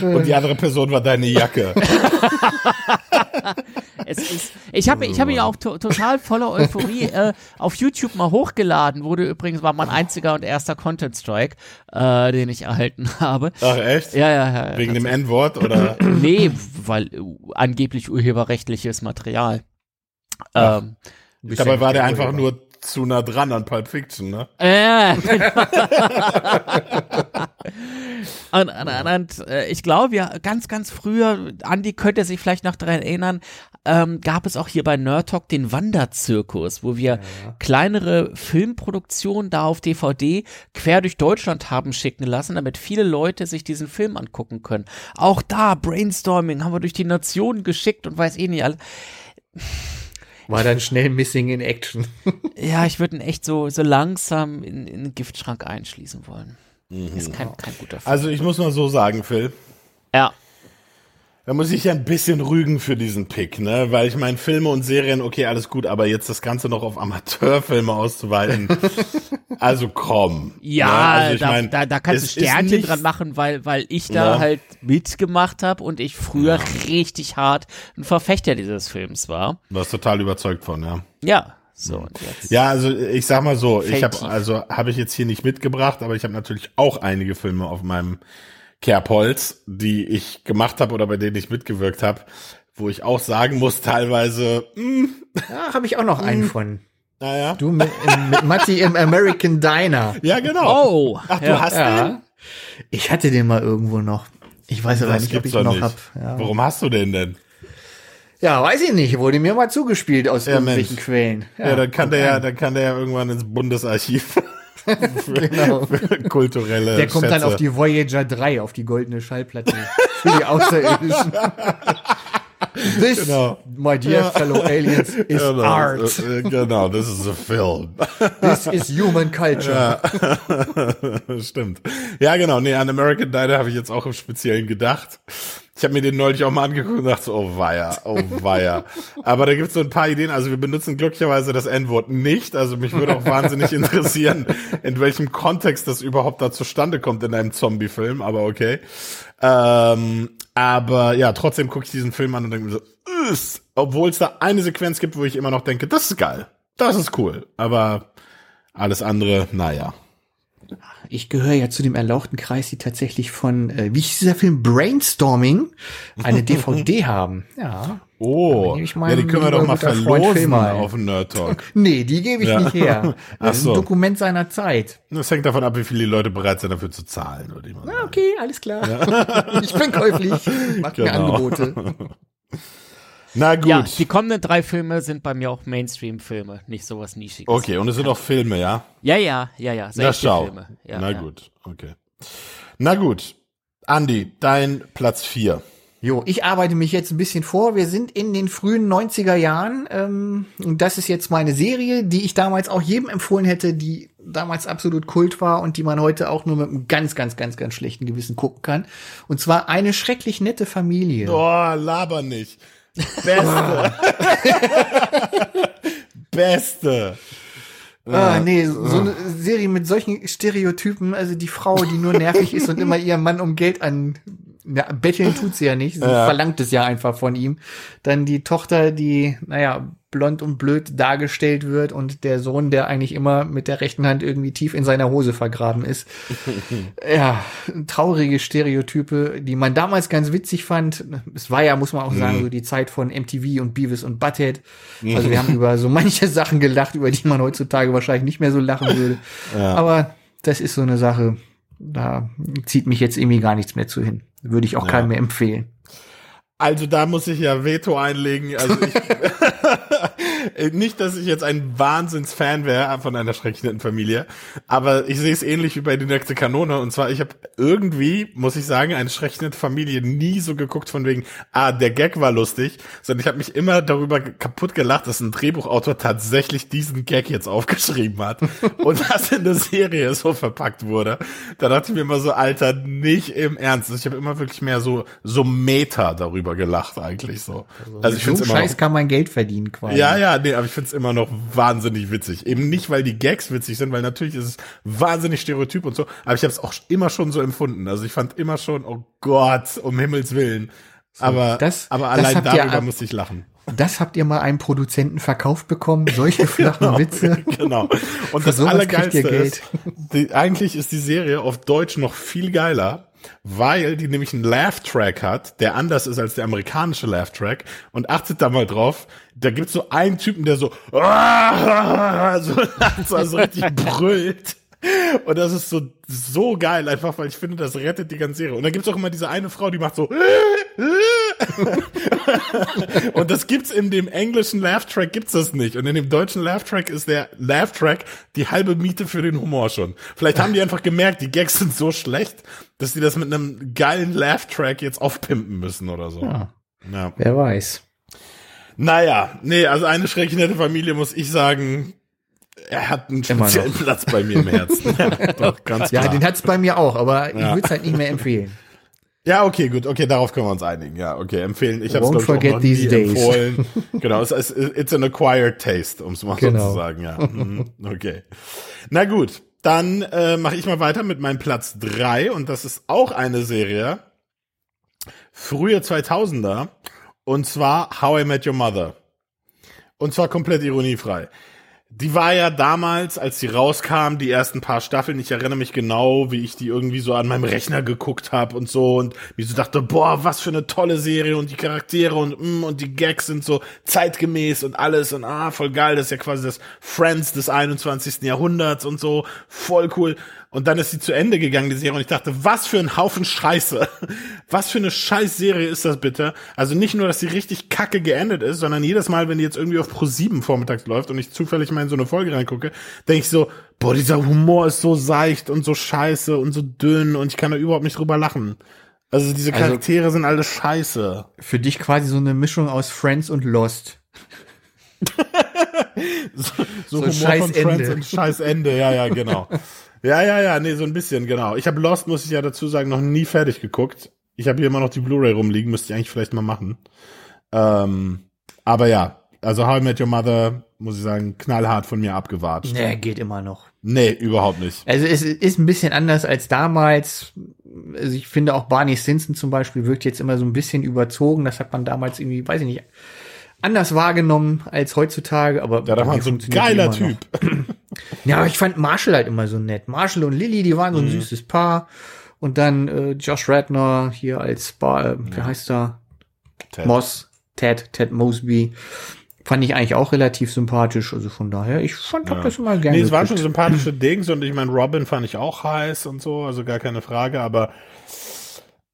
[SPEAKER 1] Und die andere Person war deine Jacke. [LAUGHS]
[SPEAKER 3] es ist, ich habe ich hab ihn auch to total voller Euphorie äh, auf YouTube mal hochgeladen. Wurde übrigens, war mein einziger und erster Content Strike, äh, den ich erhalten habe.
[SPEAKER 1] Ach echt?
[SPEAKER 3] Ja, ja, ja.
[SPEAKER 1] Wegen dem N-Wort oder? [CLEARS THROAT]
[SPEAKER 3] nee, weil uh, angeblich urheberrechtliches Material. Ähm,
[SPEAKER 1] Dabei war der einfach nur zu nah dran an Pulp Fiction, ne?
[SPEAKER 3] Ja. [LAUGHS] und, und, und, äh, ich glaube ja, ganz, ganz früher, Andi könnte sich vielleicht noch daran erinnern, ähm, gab es auch hier bei Nerd Talk den Wanderzirkus, wo wir ja, ja. kleinere Filmproduktionen da auf DVD quer durch Deutschland haben schicken lassen, damit viele Leute sich diesen Film angucken können. Auch da, Brainstorming, haben wir durch die Nation geschickt und weiß eh nicht alles
[SPEAKER 2] war dann schnell Missing in Action. [LAUGHS]
[SPEAKER 3] ja, ich würde ihn echt so, so langsam in, in den Giftschrank einschließen wollen. Mhm. Ist kein, kein guter
[SPEAKER 1] Film. Also ich muss mal so sagen, Phil.
[SPEAKER 3] Ja.
[SPEAKER 1] Da muss ich ja ein bisschen rügen für diesen Pick, ne? Weil ich meine, Filme und Serien, okay, alles gut, aber jetzt das Ganze noch auf Amateurfilme auszuweiten. [LAUGHS] also komm.
[SPEAKER 3] Ja,
[SPEAKER 1] ne? also ich
[SPEAKER 3] da,
[SPEAKER 1] mein,
[SPEAKER 3] da, da kannst du Sternchen dran machen, weil, weil ich da
[SPEAKER 1] Ja.
[SPEAKER 3] halt mitgemacht habe und ich früher richtig hart ein Verfechter dieses Films war.
[SPEAKER 1] Du warst total überzeugt von, ja.
[SPEAKER 3] Ja, so und jetzt.
[SPEAKER 1] Ja, also ich sag mal so, ich
[SPEAKER 3] Fällt
[SPEAKER 1] habe
[SPEAKER 3] tief.
[SPEAKER 1] also habe ich jetzt hier nicht mitgebracht, aber ich habe natürlich auch einige Filme auf meinem Kerbholz, die ich gemacht habe oder bei denen ich mitgewirkt habe, wo ich auch sagen muss, teilweise, mh,
[SPEAKER 2] Da habe ich auch noch einen von.
[SPEAKER 1] naja.
[SPEAKER 2] Du mit, mit Matti im American Diner. [LAUGHS]
[SPEAKER 1] Ja, genau.
[SPEAKER 3] Oh,
[SPEAKER 1] Ach, du
[SPEAKER 3] ja.
[SPEAKER 1] hast den?
[SPEAKER 2] Ja. Ich hatte den mal irgendwo noch. Ich weiß aber
[SPEAKER 1] Das
[SPEAKER 2] nicht, ob ich ihn noch
[SPEAKER 1] nicht.
[SPEAKER 2] hab. Ja.
[SPEAKER 1] Warum hast du den denn?
[SPEAKER 2] ja, weiß ich nicht. Wurde mir mal zugespielt aus
[SPEAKER 1] Ja,
[SPEAKER 2] irgendwelchen
[SPEAKER 1] Mensch.
[SPEAKER 2] Quellen.
[SPEAKER 1] Ja, dann kann der ja, dann kann der ja irgendwann ins Bundesarchiv [LAUGHS] [LAUGHS]
[SPEAKER 2] genau.
[SPEAKER 1] kulturelle
[SPEAKER 2] Der kommt dann
[SPEAKER 1] Schätze.
[SPEAKER 2] auf die Voyager 3, auf die goldene Schallplatte für die Außerirdischen. [LAUGHS] This,
[SPEAKER 1] Genau.
[SPEAKER 2] my dear
[SPEAKER 1] Ja.
[SPEAKER 2] fellow aliens, is
[SPEAKER 1] Genau,
[SPEAKER 2] art.
[SPEAKER 1] äh, Genau, das ist a film.
[SPEAKER 2] This is human culture. [LAUGHS]
[SPEAKER 1] Stimmt. Ja, genau. Nee, an American Diner habe ich jetzt auch im Speziellen gedacht. Ich habe mir den neulich auch mal angeguckt und dachte so, oh weia, oh weia. Aber da gibt's so ein paar Ideen. Also wir benutzen glücklicherweise das N-Wort nicht. Also mich würde auch [LAUGHS] wahnsinnig interessieren, in welchem Kontext das überhaupt da zustande kommt in einem Zombie-Film. Aber okay. Ähm, aber ja, trotzdem gucke ich diesen Film an und denke mir so, obwohl es da eine Sequenz gibt, wo ich immer noch denke, das ist geil. Das ist cool. Aber alles andere, naja.
[SPEAKER 2] Ich gehöre ja zu dem erlauchten Kreis, die tatsächlich von, äh, wie hieß dieser Film, Brainstorming, eine [LAUGHS] DVD haben. Ja.
[SPEAKER 1] Oh, ja, die können wir doch mal verlosen auf dem Nerd Talk. [LAUGHS]
[SPEAKER 2] Nee, die gebe ich
[SPEAKER 1] Ja.
[SPEAKER 2] nicht her. [LAUGHS]
[SPEAKER 1] Ach
[SPEAKER 2] Das ist
[SPEAKER 1] so.
[SPEAKER 2] ein Dokument seiner Zeit.
[SPEAKER 1] Das hängt davon ab, wie viele Leute bereit sind, dafür zu zahlen, würde ich mal sagen.
[SPEAKER 2] Okay, alles klar. Ich bin käuflich. Macht mir
[SPEAKER 1] Genau.
[SPEAKER 2] Angebote.
[SPEAKER 1] Na gut.
[SPEAKER 3] Ja, die kommenden drei Filme sind bei mir auch Mainstream-Filme, nicht sowas Nischiges.
[SPEAKER 1] okay, und es sind auch Filme, ja?
[SPEAKER 3] Ja, ja, ja, ja.
[SPEAKER 1] Na schau.
[SPEAKER 3] Filme. Ja,
[SPEAKER 1] Na
[SPEAKER 3] ja.
[SPEAKER 1] gut, okay. Na gut. Andi, dein Platz vier.
[SPEAKER 2] Jo, ich arbeite mich jetzt ein bisschen vor. Wir sind in den frühen 90er Jahren. Ähm, und das ist jetzt meine Serie, die ich damals auch jedem empfohlen hätte, die damals absolut Kult war und die man heute auch nur mit einem ganz, ganz, ganz, ganz schlechten Gewissen gucken kann. Und zwar eine schrecklich nette Familie.
[SPEAKER 1] Oh, laber nicht. Beste. [LAUGHS] Beste.
[SPEAKER 2] Ah, nee, so eine Serie mit solchen Stereotypen, also die Frau, die nur nervig ist und immer ihren Mann um Geld an ja, betteln tut sie ja nicht, sie
[SPEAKER 1] Ja.
[SPEAKER 2] verlangt es ja einfach von ihm. Dann die Tochter, die, naja, blond und blöd dargestellt wird und der Sohn, der eigentlich immer mit der rechten Hand irgendwie tief in seiner Hose vergraben ist. [LAUGHS] ja, traurige Stereotype, die man damals ganz witzig fand. Es war ja, muss man auch sagen, so die Zeit von MTV und Beavis und Butthead. [LAUGHS] Also wir haben über so manche Sachen gelacht, über die man heutzutage wahrscheinlich nicht mehr so lachen würde. [LAUGHS] Aber das ist so eine Sache, da zieht mich jetzt irgendwie gar nichts mehr zu hin. Würde ich auch keinem mehr empfehlen.
[SPEAKER 1] Also da muss ich ja Veto einlegen. Also ich, [LAUGHS] nicht, dass ich jetzt ein Wahnsinnsfan wäre von einer schrecklichen Familie, aber ich sehe es ähnlich wie bei die nächste Kanone. Und zwar, ich habe irgendwie, muss ich sagen, eine schreckliche Familie nie so geguckt von wegen, ah, der Gag war lustig, sondern ich habe mich immer darüber kaputt gelacht, dass ein Drehbuchautor tatsächlich diesen Gag jetzt aufgeschrieben hat [LAUGHS] und das in der Serie so verpackt wurde. Da dachte ich mir immer so, Alter, nicht im Ernst. Ich habe immer wirklich mehr so so Meta darüber gelacht eigentlich so. Also ich
[SPEAKER 2] so
[SPEAKER 1] finde
[SPEAKER 2] Scheiß kann man Geld verdienen quasi.
[SPEAKER 1] ja, ja, nee, aber ich finde es immer noch wahnsinnig witzig. Eben nicht, weil die Gags witzig sind, weil natürlich ist es wahnsinnig stereotyp und so, aber ich habe es auch immer schon so empfunden. Also ich fand immer schon, oh Gott, um Himmels Willen. Aber,
[SPEAKER 2] das-
[SPEAKER 1] aber
[SPEAKER 2] das
[SPEAKER 1] allein
[SPEAKER 2] ihr
[SPEAKER 1] darüber
[SPEAKER 2] ab-
[SPEAKER 1] musste ich lachen.
[SPEAKER 2] Das habt ihr mal einem Produzenten verkauft bekommen, solche [LAUGHS] flachen Witze. [LAUGHS]
[SPEAKER 1] Genau. Und
[SPEAKER 2] Für
[SPEAKER 1] das Allergeilste
[SPEAKER 2] ihr
[SPEAKER 1] ist, die, eigentlich ist die Serie auf Deutsch noch viel geiler, weil die nämlich einen Laugh-Track hat, der anders ist als der amerikanische Laugh-Track. Und achtet da mal drauf, da gibt's so einen Typen, der so, [LAUGHS] so, [LAUGHS] so also richtig brüllt. Und das ist so, so geil, einfach, weil ich finde, das rettet die ganze Serie. Und dann gibt's auch immer diese eine Frau, die macht so, [LAUGHS] und das gibt's in dem englischen Laugh-Track gibt's das nicht. Und in dem deutschen Laugh-Track ist der Laugh-Track die halbe Miete für den Humor schon. Vielleicht haben die einfach gemerkt, die Gags sind so schlecht, dass die das mit einem geilen Laugh-Track jetzt aufpimpen müssen oder so.
[SPEAKER 2] Ja.
[SPEAKER 1] Ja.
[SPEAKER 2] Wer weiß.
[SPEAKER 1] Naja, nee, also eine schrecklich nette Familie muss ich sagen, er hat einen speziellen Platz bei mir im Herzen. [LAUGHS] ja, doch, [LAUGHS] ganz
[SPEAKER 2] Ja,
[SPEAKER 1] klar.
[SPEAKER 2] den hat's bei mir auch, aber ich
[SPEAKER 1] Ja.
[SPEAKER 2] würde es halt nicht mehr empfehlen.
[SPEAKER 1] Ja, okay, gut, okay, darauf können wir uns einigen. Ja, okay, empfehlen. Ich habe es glaube ich empfohlen. [LAUGHS] genau, es ist it's an acquired taste, um es mal
[SPEAKER 2] Genau.
[SPEAKER 1] so zu sagen. Ja, Mhm, okay. Na gut, dann äh, mache ich mal weiter mit meinem Platz drei und das ist auch eine Serie frühe 2000er und zwar How I Met Your Mother. Und zwar komplett ironiefrei. Die war ja damals, als die rauskam, die ersten paar Staffeln, ich erinnere mich genau, wie ich die irgendwie so an meinem Rechner geguckt habe und so und mir so dachte, boah, was für eine tolle Serie und die Charaktere und mm, und die Gags sind so zeitgemäß und alles und ah, voll geil, das ist ja quasi das Friends des 21. Jahrhunderts und so, voll cool. Und dann ist sie zu Ende gegangen, die Serie, und ich dachte, was für ein Haufen Scheiße. Was für eine Scheißserie ist das bitte? Also nicht nur, dass sie richtig kacke geendet ist, sondern jedes Mal, wenn die jetzt irgendwie auf Pro 7 vormittags läuft und ich zufällig mal in so eine Folge reingucke, denke ich so, boah, dieser Humor ist so seicht und so scheiße und so dünn und ich kann da überhaupt nicht drüber lachen. Also diese
[SPEAKER 2] Also-
[SPEAKER 1] Charaktere sind alle scheiße.
[SPEAKER 2] Für dich quasi so eine Mischung aus Friends und Lost. [LAUGHS]
[SPEAKER 1] So,
[SPEAKER 2] So
[SPEAKER 1] Humor
[SPEAKER 2] scheiß
[SPEAKER 1] von Friends
[SPEAKER 2] Ende.
[SPEAKER 1] und scheiß Ende, ja, ja, genau. [LAUGHS] ja, ja, ja, nee, so ein bisschen, genau. Ich habe Lost, muss ich ja dazu sagen, noch nie fertig geguckt. Ich habe hier immer noch die Blu-ray rumliegen, müsste ich eigentlich vielleicht mal machen. Ähm, aber ja, also How I Met Your Mother, muss ich sagen, knallhart von mir abgewatscht.
[SPEAKER 2] Nee, geht immer noch.
[SPEAKER 1] Nee, überhaupt nicht.
[SPEAKER 2] Also es ist ein bisschen anders als damals. Also ich finde auch Barney Stinson zum Beispiel wirkt jetzt immer so ein bisschen überzogen. Das hat man damals irgendwie, weiß ich nicht, anders wahrgenommen als heutzutage. Aber
[SPEAKER 1] Ja, da war so ein
[SPEAKER 2] funktioniert
[SPEAKER 1] geiler. Typ. [CLEARS THROAT]
[SPEAKER 2] Ja, aber ich fand Marshall halt immer so nett. Marshall und Lily, die waren so
[SPEAKER 1] Mhm.
[SPEAKER 2] ein süßes Paar. Und dann äh, Josh Radner hier als Bar, äh, wie heißt er?
[SPEAKER 1] Ted.
[SPEAKER 2] Moss, Ted, Ted Mosby. Fand ich eigentlich auch relativ sympathisch. Also von daher, ich fand hab das immer gerne.
[SPEAKER 1] Nee, es waren schon sympathische Dings und ich meine, Robin fand ich auch heiß und so, also gar keine Frage, aber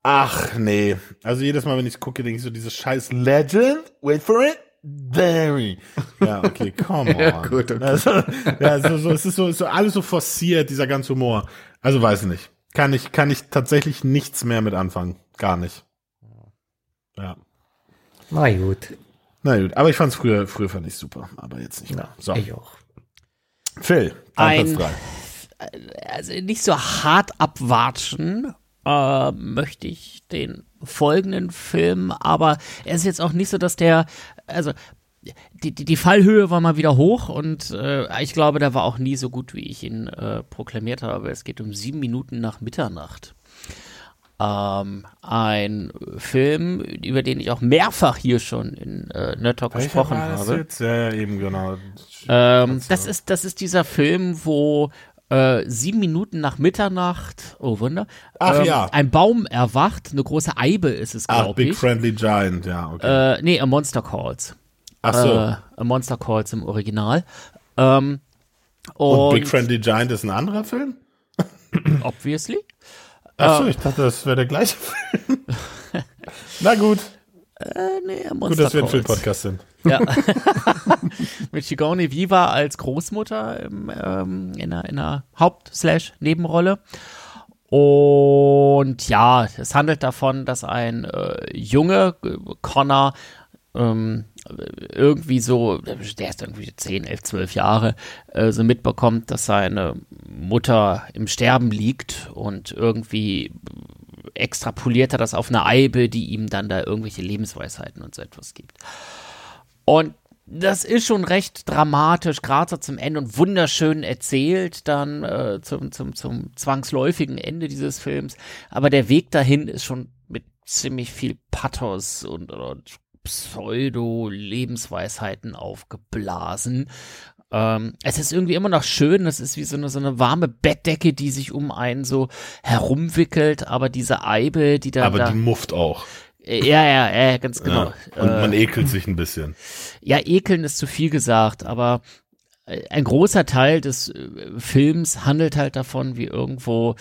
[SPEAKER 1] ach nee. Also jedes Mal, wenn ich gucke, denke ich so, dieses scheiß Legend, wait for it, Barry. Ja, okay, [LAUGHS] come on.
[SPEAKER 2] Ja, gut, okay.
[SPEAKER 1] Also, ja, so, so, es ist so, ist so alles so forciert, dieser ganze Humor. Also weiß ich nicht. Kann ich, kann ich tatsächlich nichts mehr mit anfangen. Gar nicht. Ja.
[SPEAKER 2] Na gut.
[SPEAKER 1] Na gut, aber ich fand's früher, früher fand ich super, aber jetzt nicht mehr. So,
[SPEAKER 2] Ich auch.
[SPEAKER 1] Phil, dein
[SPEAKER 3] Ein-
[SPEAKER 1] Platz drei.
[SPEAKER 3] also nicht so hart abwatschen äh, möchte ich den folgenden Film, aber er ist jetzt auch nicht so, dass der, also die, die, die Fallhöhe war mal wieder hoch und äh, ich glaube, der war auch nie so gut, wie ich ihn äh, proklamiert habe. Es geht um sieben Minuten nach Mitternacht. Ähm, ein Film, über den ich auch mehrfach hier schon in äh, Nerd Talk
[SPEAKER 1] Welcher
[SPEAKER 3] gesprochen habe.
[SPEAKER 1] Jetzt? Ja, eben, genau.
[SPEAKER 3] Ähm, das ist, das ist dieser Film, wo äh, sieben Minuten nach Mitternacht, oh Wunder,
[SPEAKER 1] Ach
[SPEAKER 3] ähm,
[SPEAKER 1] ja.
[SPEAKER 3] ein Baum erwacht, eine große Eibe ist es,
[SPEAKER 1] Ach,
[SPEAKER 3] glaube
[SPEAKER 1] Big
[SPEAKER 3] ich.
[SPEAKER 1] Friendly Giant, ja, okay.
[SPEAKER 3] Äh, nee, A Monster Calls.
[SPEAKER 1] Ach so.
[SPEAKER 3] Äh, A Monster Calls im Original. Ähm, und,
[SPEAKER 1] und Big Friendly Giant ist ein anderer Film? [COUGHS]
[SPEAKER 3] obviously.
[SPEAKER 1] Ach so, ich dachte, das wäre der gleiche [LAUGHS] Film. [LAUGHS] Na gut,
[SPEAKER 3] Äh, nee, A
[SPEAKER 1] gut,
[SPEAKER 3] Monster
[SPEAKER 1] dass wir ein. Film-Podcast sind.
[SPEAKER 3] Ja. [LAUGHS] [LAUGHS] Mit Sigourney Viva als Großmutter im, ähm, in einer, in einer Haupt-Nebenrolle. Und ja, es handelt davon, dass ein äh, Junge, äh, Connor, ähm, irgendwie so, der ist irgendwie 10, 11, 12 Jahre, äh, so mitbekommt, dass seine Mutter im Sterben liegt und irgendwie extrapoliert er das auf eine Eibe, die ihm dann da irgendwelche Lebensweisheiten und so etwas gibt. Und das ist schon recht dramatisch, gerade so zum Ende und wunderschön erzählt dann äh, zum, zum, zum zwangsläufigen Ende dieses Films. Aber der Weg dahin ist schon mit ziemlich viel Pathos und, und Pseudo-Lebensweisheiten aufgeblasen. Ähm, es ist irgendwie immer noch schön, es ist wie so eine, so eine warme Bettdecke, die sich um einen so herumwickelt, aber diese Eibe, die da.
[SPEAKER 1] Aber
[SPEAKER 3] da
[SPEAKER 1] die mufft auch.
[SPEAKER 3] äh, ja, ja, ja, ganz genau.
[SPEAKER 1] Ja. Und
[SPEAKER 3] Äh,
[SPEAKER 1] man ekelt sich ein bisschen.
[SPEAKER 3] ja, ekeln ist zu viel gesagt, aber äh, ein großer Teil des äh, Films handelt halt davon, wie irgendwo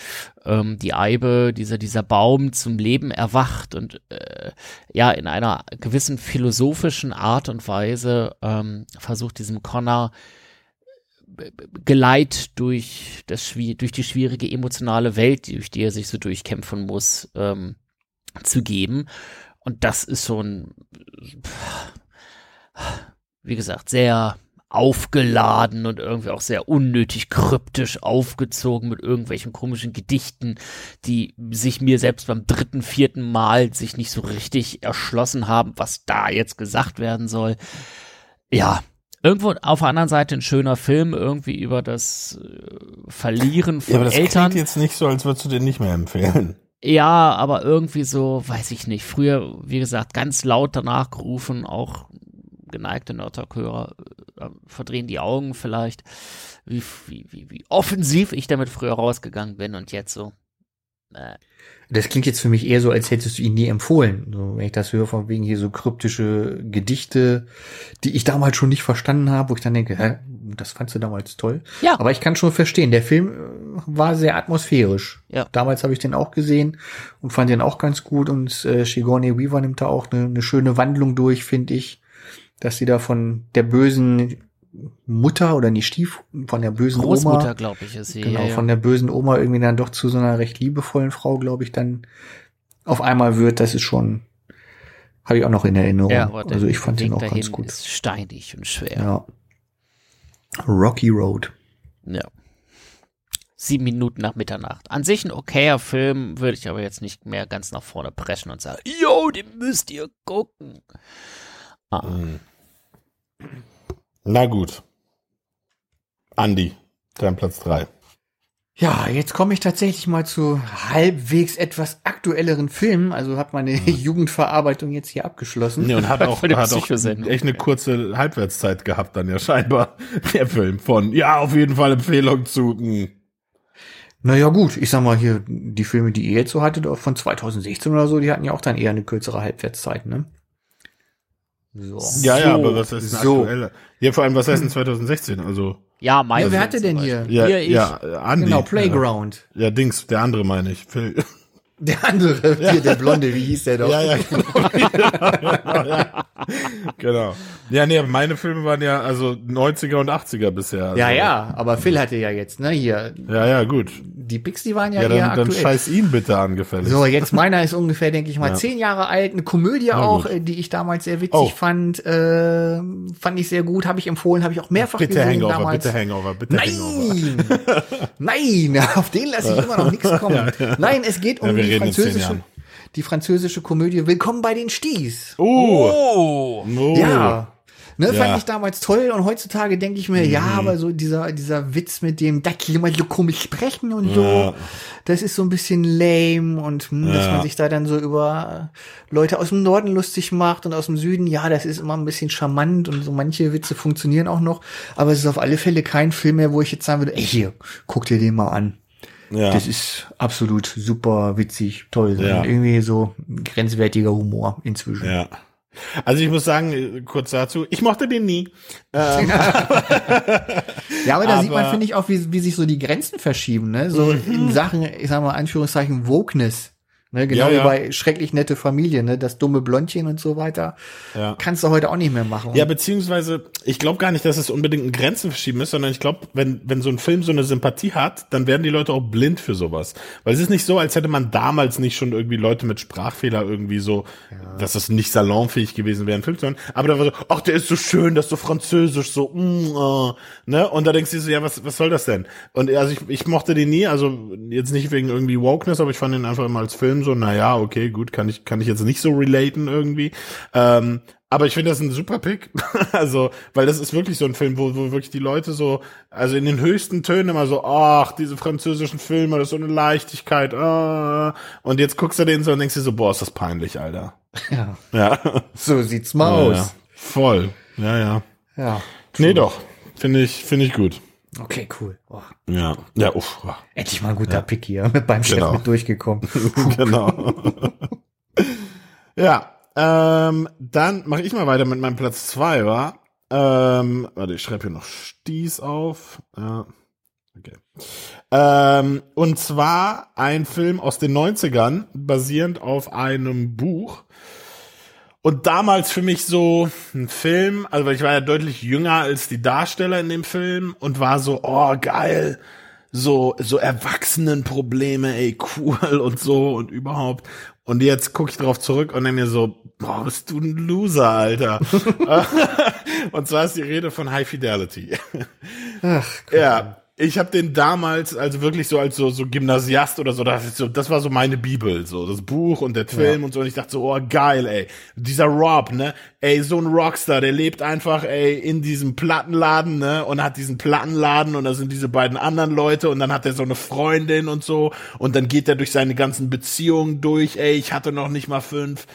[SPEAKER 3] ähm, die Eibe, dieser, dieser Baum zum Leben erwacht und äh, ja, in einer gewissen philosophischen Art und Weise ähm, versucht diesem Connor Geleit durch, das, durch die schwierige emotionale Welt, durch die er sich so durchkämpfen muss, ähm, zu geben. Und das ist so ein, wie gesagt, sehr aufgeladen und irgendwie auch sehr unnötig kryptisch aufgezogen mit irgendwelchen komischen Gedichten, die sich mir selbst beim dritten, vierten Mal sich nicht so richtig erschlossen haben, was da jetzt gesagt werden soll. Ja, irgendwo auf der anderen Seite ein schöner Film irgendwie über das äh, Verlieren von
[SPEAKER 1] Ja, aber das
[SPEAKER 3] Eltern.
[SPEAKER 1] klingt jetzt nicht so, als würdest du den nicht mehr empfehlen.
[SPEAKER 3] Ja, aber irgendwie so, weiß ich nicht. Früher, wie gesagt, ganz laut danach gerufen, auch geneigte Nerdtalk-Hörer äh, verdrehen die Augen vielleicht, wie, wie, wie, wie offensiv ich damit früher rausgegangen bin und jetzt so. Äh,
[SPEAKER 2] Das klingt jetzt für mich eher so, als hättest du ihn nie empfohlen. So, wenn ich das höre, von wegen hier so kryptische Gedichte, die ich damals schon nicht verstanden habe, wo ich dann denke, hä, das fandst du damals toll.
[SPEAKER 3] Ja.
[SPEAKER 2] Aber ich kann schon verstehen, der Film äh, war sehr atmosphärisch.
[SPEAKER 3] Ja.
[SPEAKER 2] Damals habe ich den auch gesehen und fand den auch ganz gut und äh, Sigourney Weaver nimmt da auch eine, eine schöne Wandlung durch, finde ich, dass sie da von der bösen Mutter oder nicht Stief, von der bösen
[SPEAKER 3] Großmutter,
[SPEAKER 2] Oma,
[SPEAKER 3] glaube ich, ist sie.
[SPEAKER 2] genau,
[SPEAKER 3] ja, ja.
[SPEAKER 2] von der bösen Oma irgendwie dann doch zu so einer recht liebevollen Frau, glaube ich, dann auf einmal wird. Das ist schon, habe ich auch noch in Erinnerung.
[SPEAKER 3] ja,
[SPEAKER 2] also ich fand den auch ganz gut.
[SPEAKER 3] ist steinig und schwer.
[SPEAKER 2] Ja. Rocky Road.
[SPEAKER 3] Ja. Sieben Minuten nach Mitternacht. An sich ein okayer Film, würde ich aber jetzt nicht mehr ganz nach vorne preschen und sagen, yo, den müsst ihr gucken. Ah.
[SPEAKER 1] Na gut. Andi, dein Platz drei.
[SPEAKER 2] Ja, jetzt komme ich tatsächlich mal zu halbwegs etwas aktuelleren Filmen. Also habe meine [LAUGHS] Jugendverarbeitung jetzt hier abgeschlossen.
[SPEAKER 1] Nee, und hat [LAUGHS] auch, hat auch echt eine kurze Halbwertszeit gehabt dann ja scheinbar. [LAUGHS] Der Film von, ja, auf jeden Fall Empfehlung zu. hm.
[SPEAKER 2] Naja, gut, ich sag mal hier, die Filme, die ihr jetzt so hattet, von 2016 oder so, die hatten ja auch dann eher eine kürzere Halbwertszeit, ne? So.
[SPEAKER 1] Ja, ja, aber was heißt denn
[SPEAKER 2] so.
[SPEAKER 1] aktuelle? Ja, vor allem, was heißt denn 2016? Also,
[SPEAKER 3] Ja, mein
[SPEAKER 2] Ja, wer hatte denn hier?
[SPEAKER 1] ja,
[SPEAKER 3] Hier, ich.
[SPEAKER 1] ja, Andi.
[SPEAKER 2] Genau, Playground.
[SPEAKER 1] Ja, ja, Dings, der andere meine ich. Phil.
[SPEAKER 2] Der andere, [LAUGHS] hier, der Blonde, wie hieß der doch?
[SPEAKER 1] Ja, ja, genau. ja. [LAUGHS] genau. Ja, nee, meine Filme waren ja also 90er und 80er bisher. Also.
[SPEAKER 2] Ja, ja, aber Phil hatte ja jetzt, ne, hier,
[SPEAKER 1] Ja, ja, gut.
[SPEAKER 2] die Pix, die waren ja,
[SPEAKER 1] Ja,
[SPEAKER 2] eher
[SPEAKER 1] dann, dann
[SPEAKER 2] aktuell.
[SPEAKER 1] scheiß ihn bitte angefällig.
[SPEAKER 2] So, jetzt meiner ist ungefähr, denke ich mal,
[SPEAKER 1] Ja.
[SPEAKER 2] zehn Jahre alt. Eine Komödie auch, die ich damals sehr witzig
[SPEAKER 1] Oh.
[SPEAKER 2] fand. Äh, fand ich sehr gut, habe ich empfohlen, habe ich auch mehrfach
[SPEAKER 1] bitte
[SPEAKER 2] gesehen
[SPEAKER 1] Hangover,
[SPEAKER 2] damals.
[SPEAKER 1] bitte Hangover, bitte Hangover.
[SPEAKER 2] Nein, nein, [LAUGHS] auf den lasse ich immer noch nichts kommen. Nein, es geht um
[SPEAKER 1] Ja,
[SPEAKER 2] die
[SPEAKER 1] reden in zehn Jahren.
[SPEAKER 2] die französische Komödie Willkommen bei den Sties.
[SPEAKER 1] Oh. oh.
[SPEAKER 2] Ja. Ne,
[SPEAKER 1] Ja. Mhm.
[SPEAKER 2] fand ich damals toll und heutzutage denke ich mir, ja, aber so dieser, dieser Witz mit dem, da kann man so komisch sprechen und so,
[SPEAKER 1] Ja.
[SPEAKER 2] das ist so ein bisschen lame und hm, dass
[SPEAKER 1] Ja.
[SPEAKER 2] man sich da dann so über Leute aus dem Norden lustig macht und aus dem Süden, ja, das ist immer ein bisschen charmant und so manche Witze funktionieren auch noch, aber es ist auf alle Fälle kein Film mehr, wo ich jetzt sagen würde, ey, hier, guck dir den mal an.
[SPEAKER 1] Ja.
[SPEAKER 2] Das ist absolut super witzig, toll.
[SPEAKER 1] Ja.
[SPEAKER 2] Irgendwie so grenzwertiger Humor inzwischen.
[SPEAKER 1] Ja. Also ich muss sagen, äh, kurz dazu, ich mochte den nie. Ähm,
[SPEAKER 2] Ja, [LAUGHS] aber da sieht man,
[SPEAKER 1] Aber-
[SPEAKER 2] finde ich, auch, wie, wie sich so die Grenzen verschieben, ne? So
[SPEAKER 1] Mhm.
[SPEAKER 2] in Sachen, ich sag mal, Anführungszeichen, Wokeness. Ne? Genau
[SPEAKER 1] Ja,
[SPEAKER 2] wie
[SPEAKER 1] ja.
[SPEAKER 2] bei Schrecklich nette Familie, ne? Das dumme Blondchen und so weiter.
[SPEAKER 1] Ja.
[SPEAKER 2] Kannst du heute auch nicht mehr machen.
[SPEAKER 1] Ja, beziehungsweise, ich glaube gar nicht, dass es unbedingt ein Grenzen verschieben ist, sondern ich glaube, wenn, wenn so ein Film so eine Sympathie hat, dann werden die Leute auch blind für sowas. Weil es ist nicht so, als hätte man damals nicht schon irgendwie Leute mit Sprachfehler irgendwie so, dass es nicht salonfähig gewesen wäre, ein Film zu hören. Aber da war so, ach, der ist so schön, das ist so französisch, so, mm, äh, ne? Und da denkst du so, ja, was, was soll das denn? Und also ich, ich mochte den nie, also jetzt nicht wegen irgendwie Wokeness, aber ich fand ihn einfach immer als Film so, na ja, okay, gut, kann ich, kann ich jetzt nicht so relaten irgendwie. Ähm, aber ich finde das ein super Pick. [LAUGHS] also, weil das ist wirklich so ein Film, wo, wo wirklich die Leute so, also in den höchsten Tönen immer so, ach, diese französischen Filme, das ist so eine Leichtigkeit. Ah. Und jetzt guckst du den so und denkst dir so, boah, ist das peinlich, Alter.
[SPEAKER 2] Ja. [LAUGHS]
[SPEAKER 1] Ja.
[SPEAKER 2] So sieht's mal
[SPEAKER 1] Ja,
[SPEAKER 2] aus.
[SPEAKER 1] voll. Ja, ja.
[SPEAKER 2] Ja.
[SPEAKER 1] Nee, doch. Finde ich, finde ich gut.
[SPEAKER 2] Okay, cool. Oh,
[SPEAKER 1] Ja. Ja, uff.
[SPEAKER 2] endlich mal ein guter Pick hier. [LAUGHS] Mit beim Chef
[SPEAKER 1] Genau.
[SPEAKER 2] mit durchgekommen. [LAUGHS]
[SPEAKER 1] genau. [LAUGHS] ja, ähm, dann mache ich mal weiter mit meinem Platz zwei war. Ähm, warte, ich schreibe hier noch Stieß auf. Ja, okay. Ähm, und zwar ein Film aus den 90ern, basierend auf einem Buch. Und damals für mich so ein Film, also weil ich war ja deutlich jünger als die Darsteller in dem Film und war so, oh geil, so so Erwachsenenprobleme, ey cool und so und überhaupt. Und jetzt gucke ich drauf zurück und denke mir so, boah, bist du ein Loser, Alter. [LAUGHS] [LAUGHS] und zwar ist die Rede von High Fidelity.
[SPEAKER 2] Ach,
[SPEAKER 1] Ja, ich habe den damals, also wirklich so als so, so Gymnasiast oder so das, so, das war so meine Bibel, so das Buch und der Film und so. Und ich dachte so, oh geil, ey, dieser Rob, ne, ey, so ein Rockstar, der lebt einfach, ey, in diesem Plattenladen, ne, und hat diesen Plattenladen und da sind diese beiden anderen Leute und dann hat er so eine Freundin und so. Und dann geht er durch seine ganzen Beziehungen durch, ey, ich hatte noch nicht mal fünf.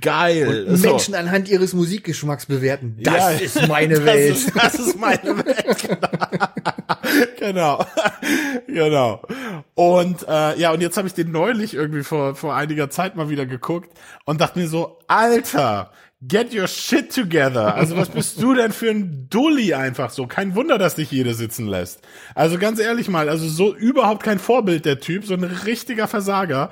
[SPEAKER 1] Geil. so.
[SPEAKER 2] Menschen anhand ihres Musikgeschmacks bewerten. Das
[SPEAKER 1] Ja,
[SPEAKER 2] ist meine [LAUGHS]
[SPEAKER 1] das
[SPEAKER 2] Welt.
[SPEAKER 1] Ist, das ist meine Welt. Genau. [LAUGHS] genau. genau. Und äh, ja, und jetzt habe ich den neulich irgendwie vor, vor einiger Zeit mal wieder geguckt und dachte mir so, Alter, get your shit together. Also was bist du denn für ein Dulli einfach so? Kein Wunder, dass dich jede sitzen lässt. Also ganz ehrlich mal, also so überhaupt kein Vorbild der Typ, so ein richtiger Versager.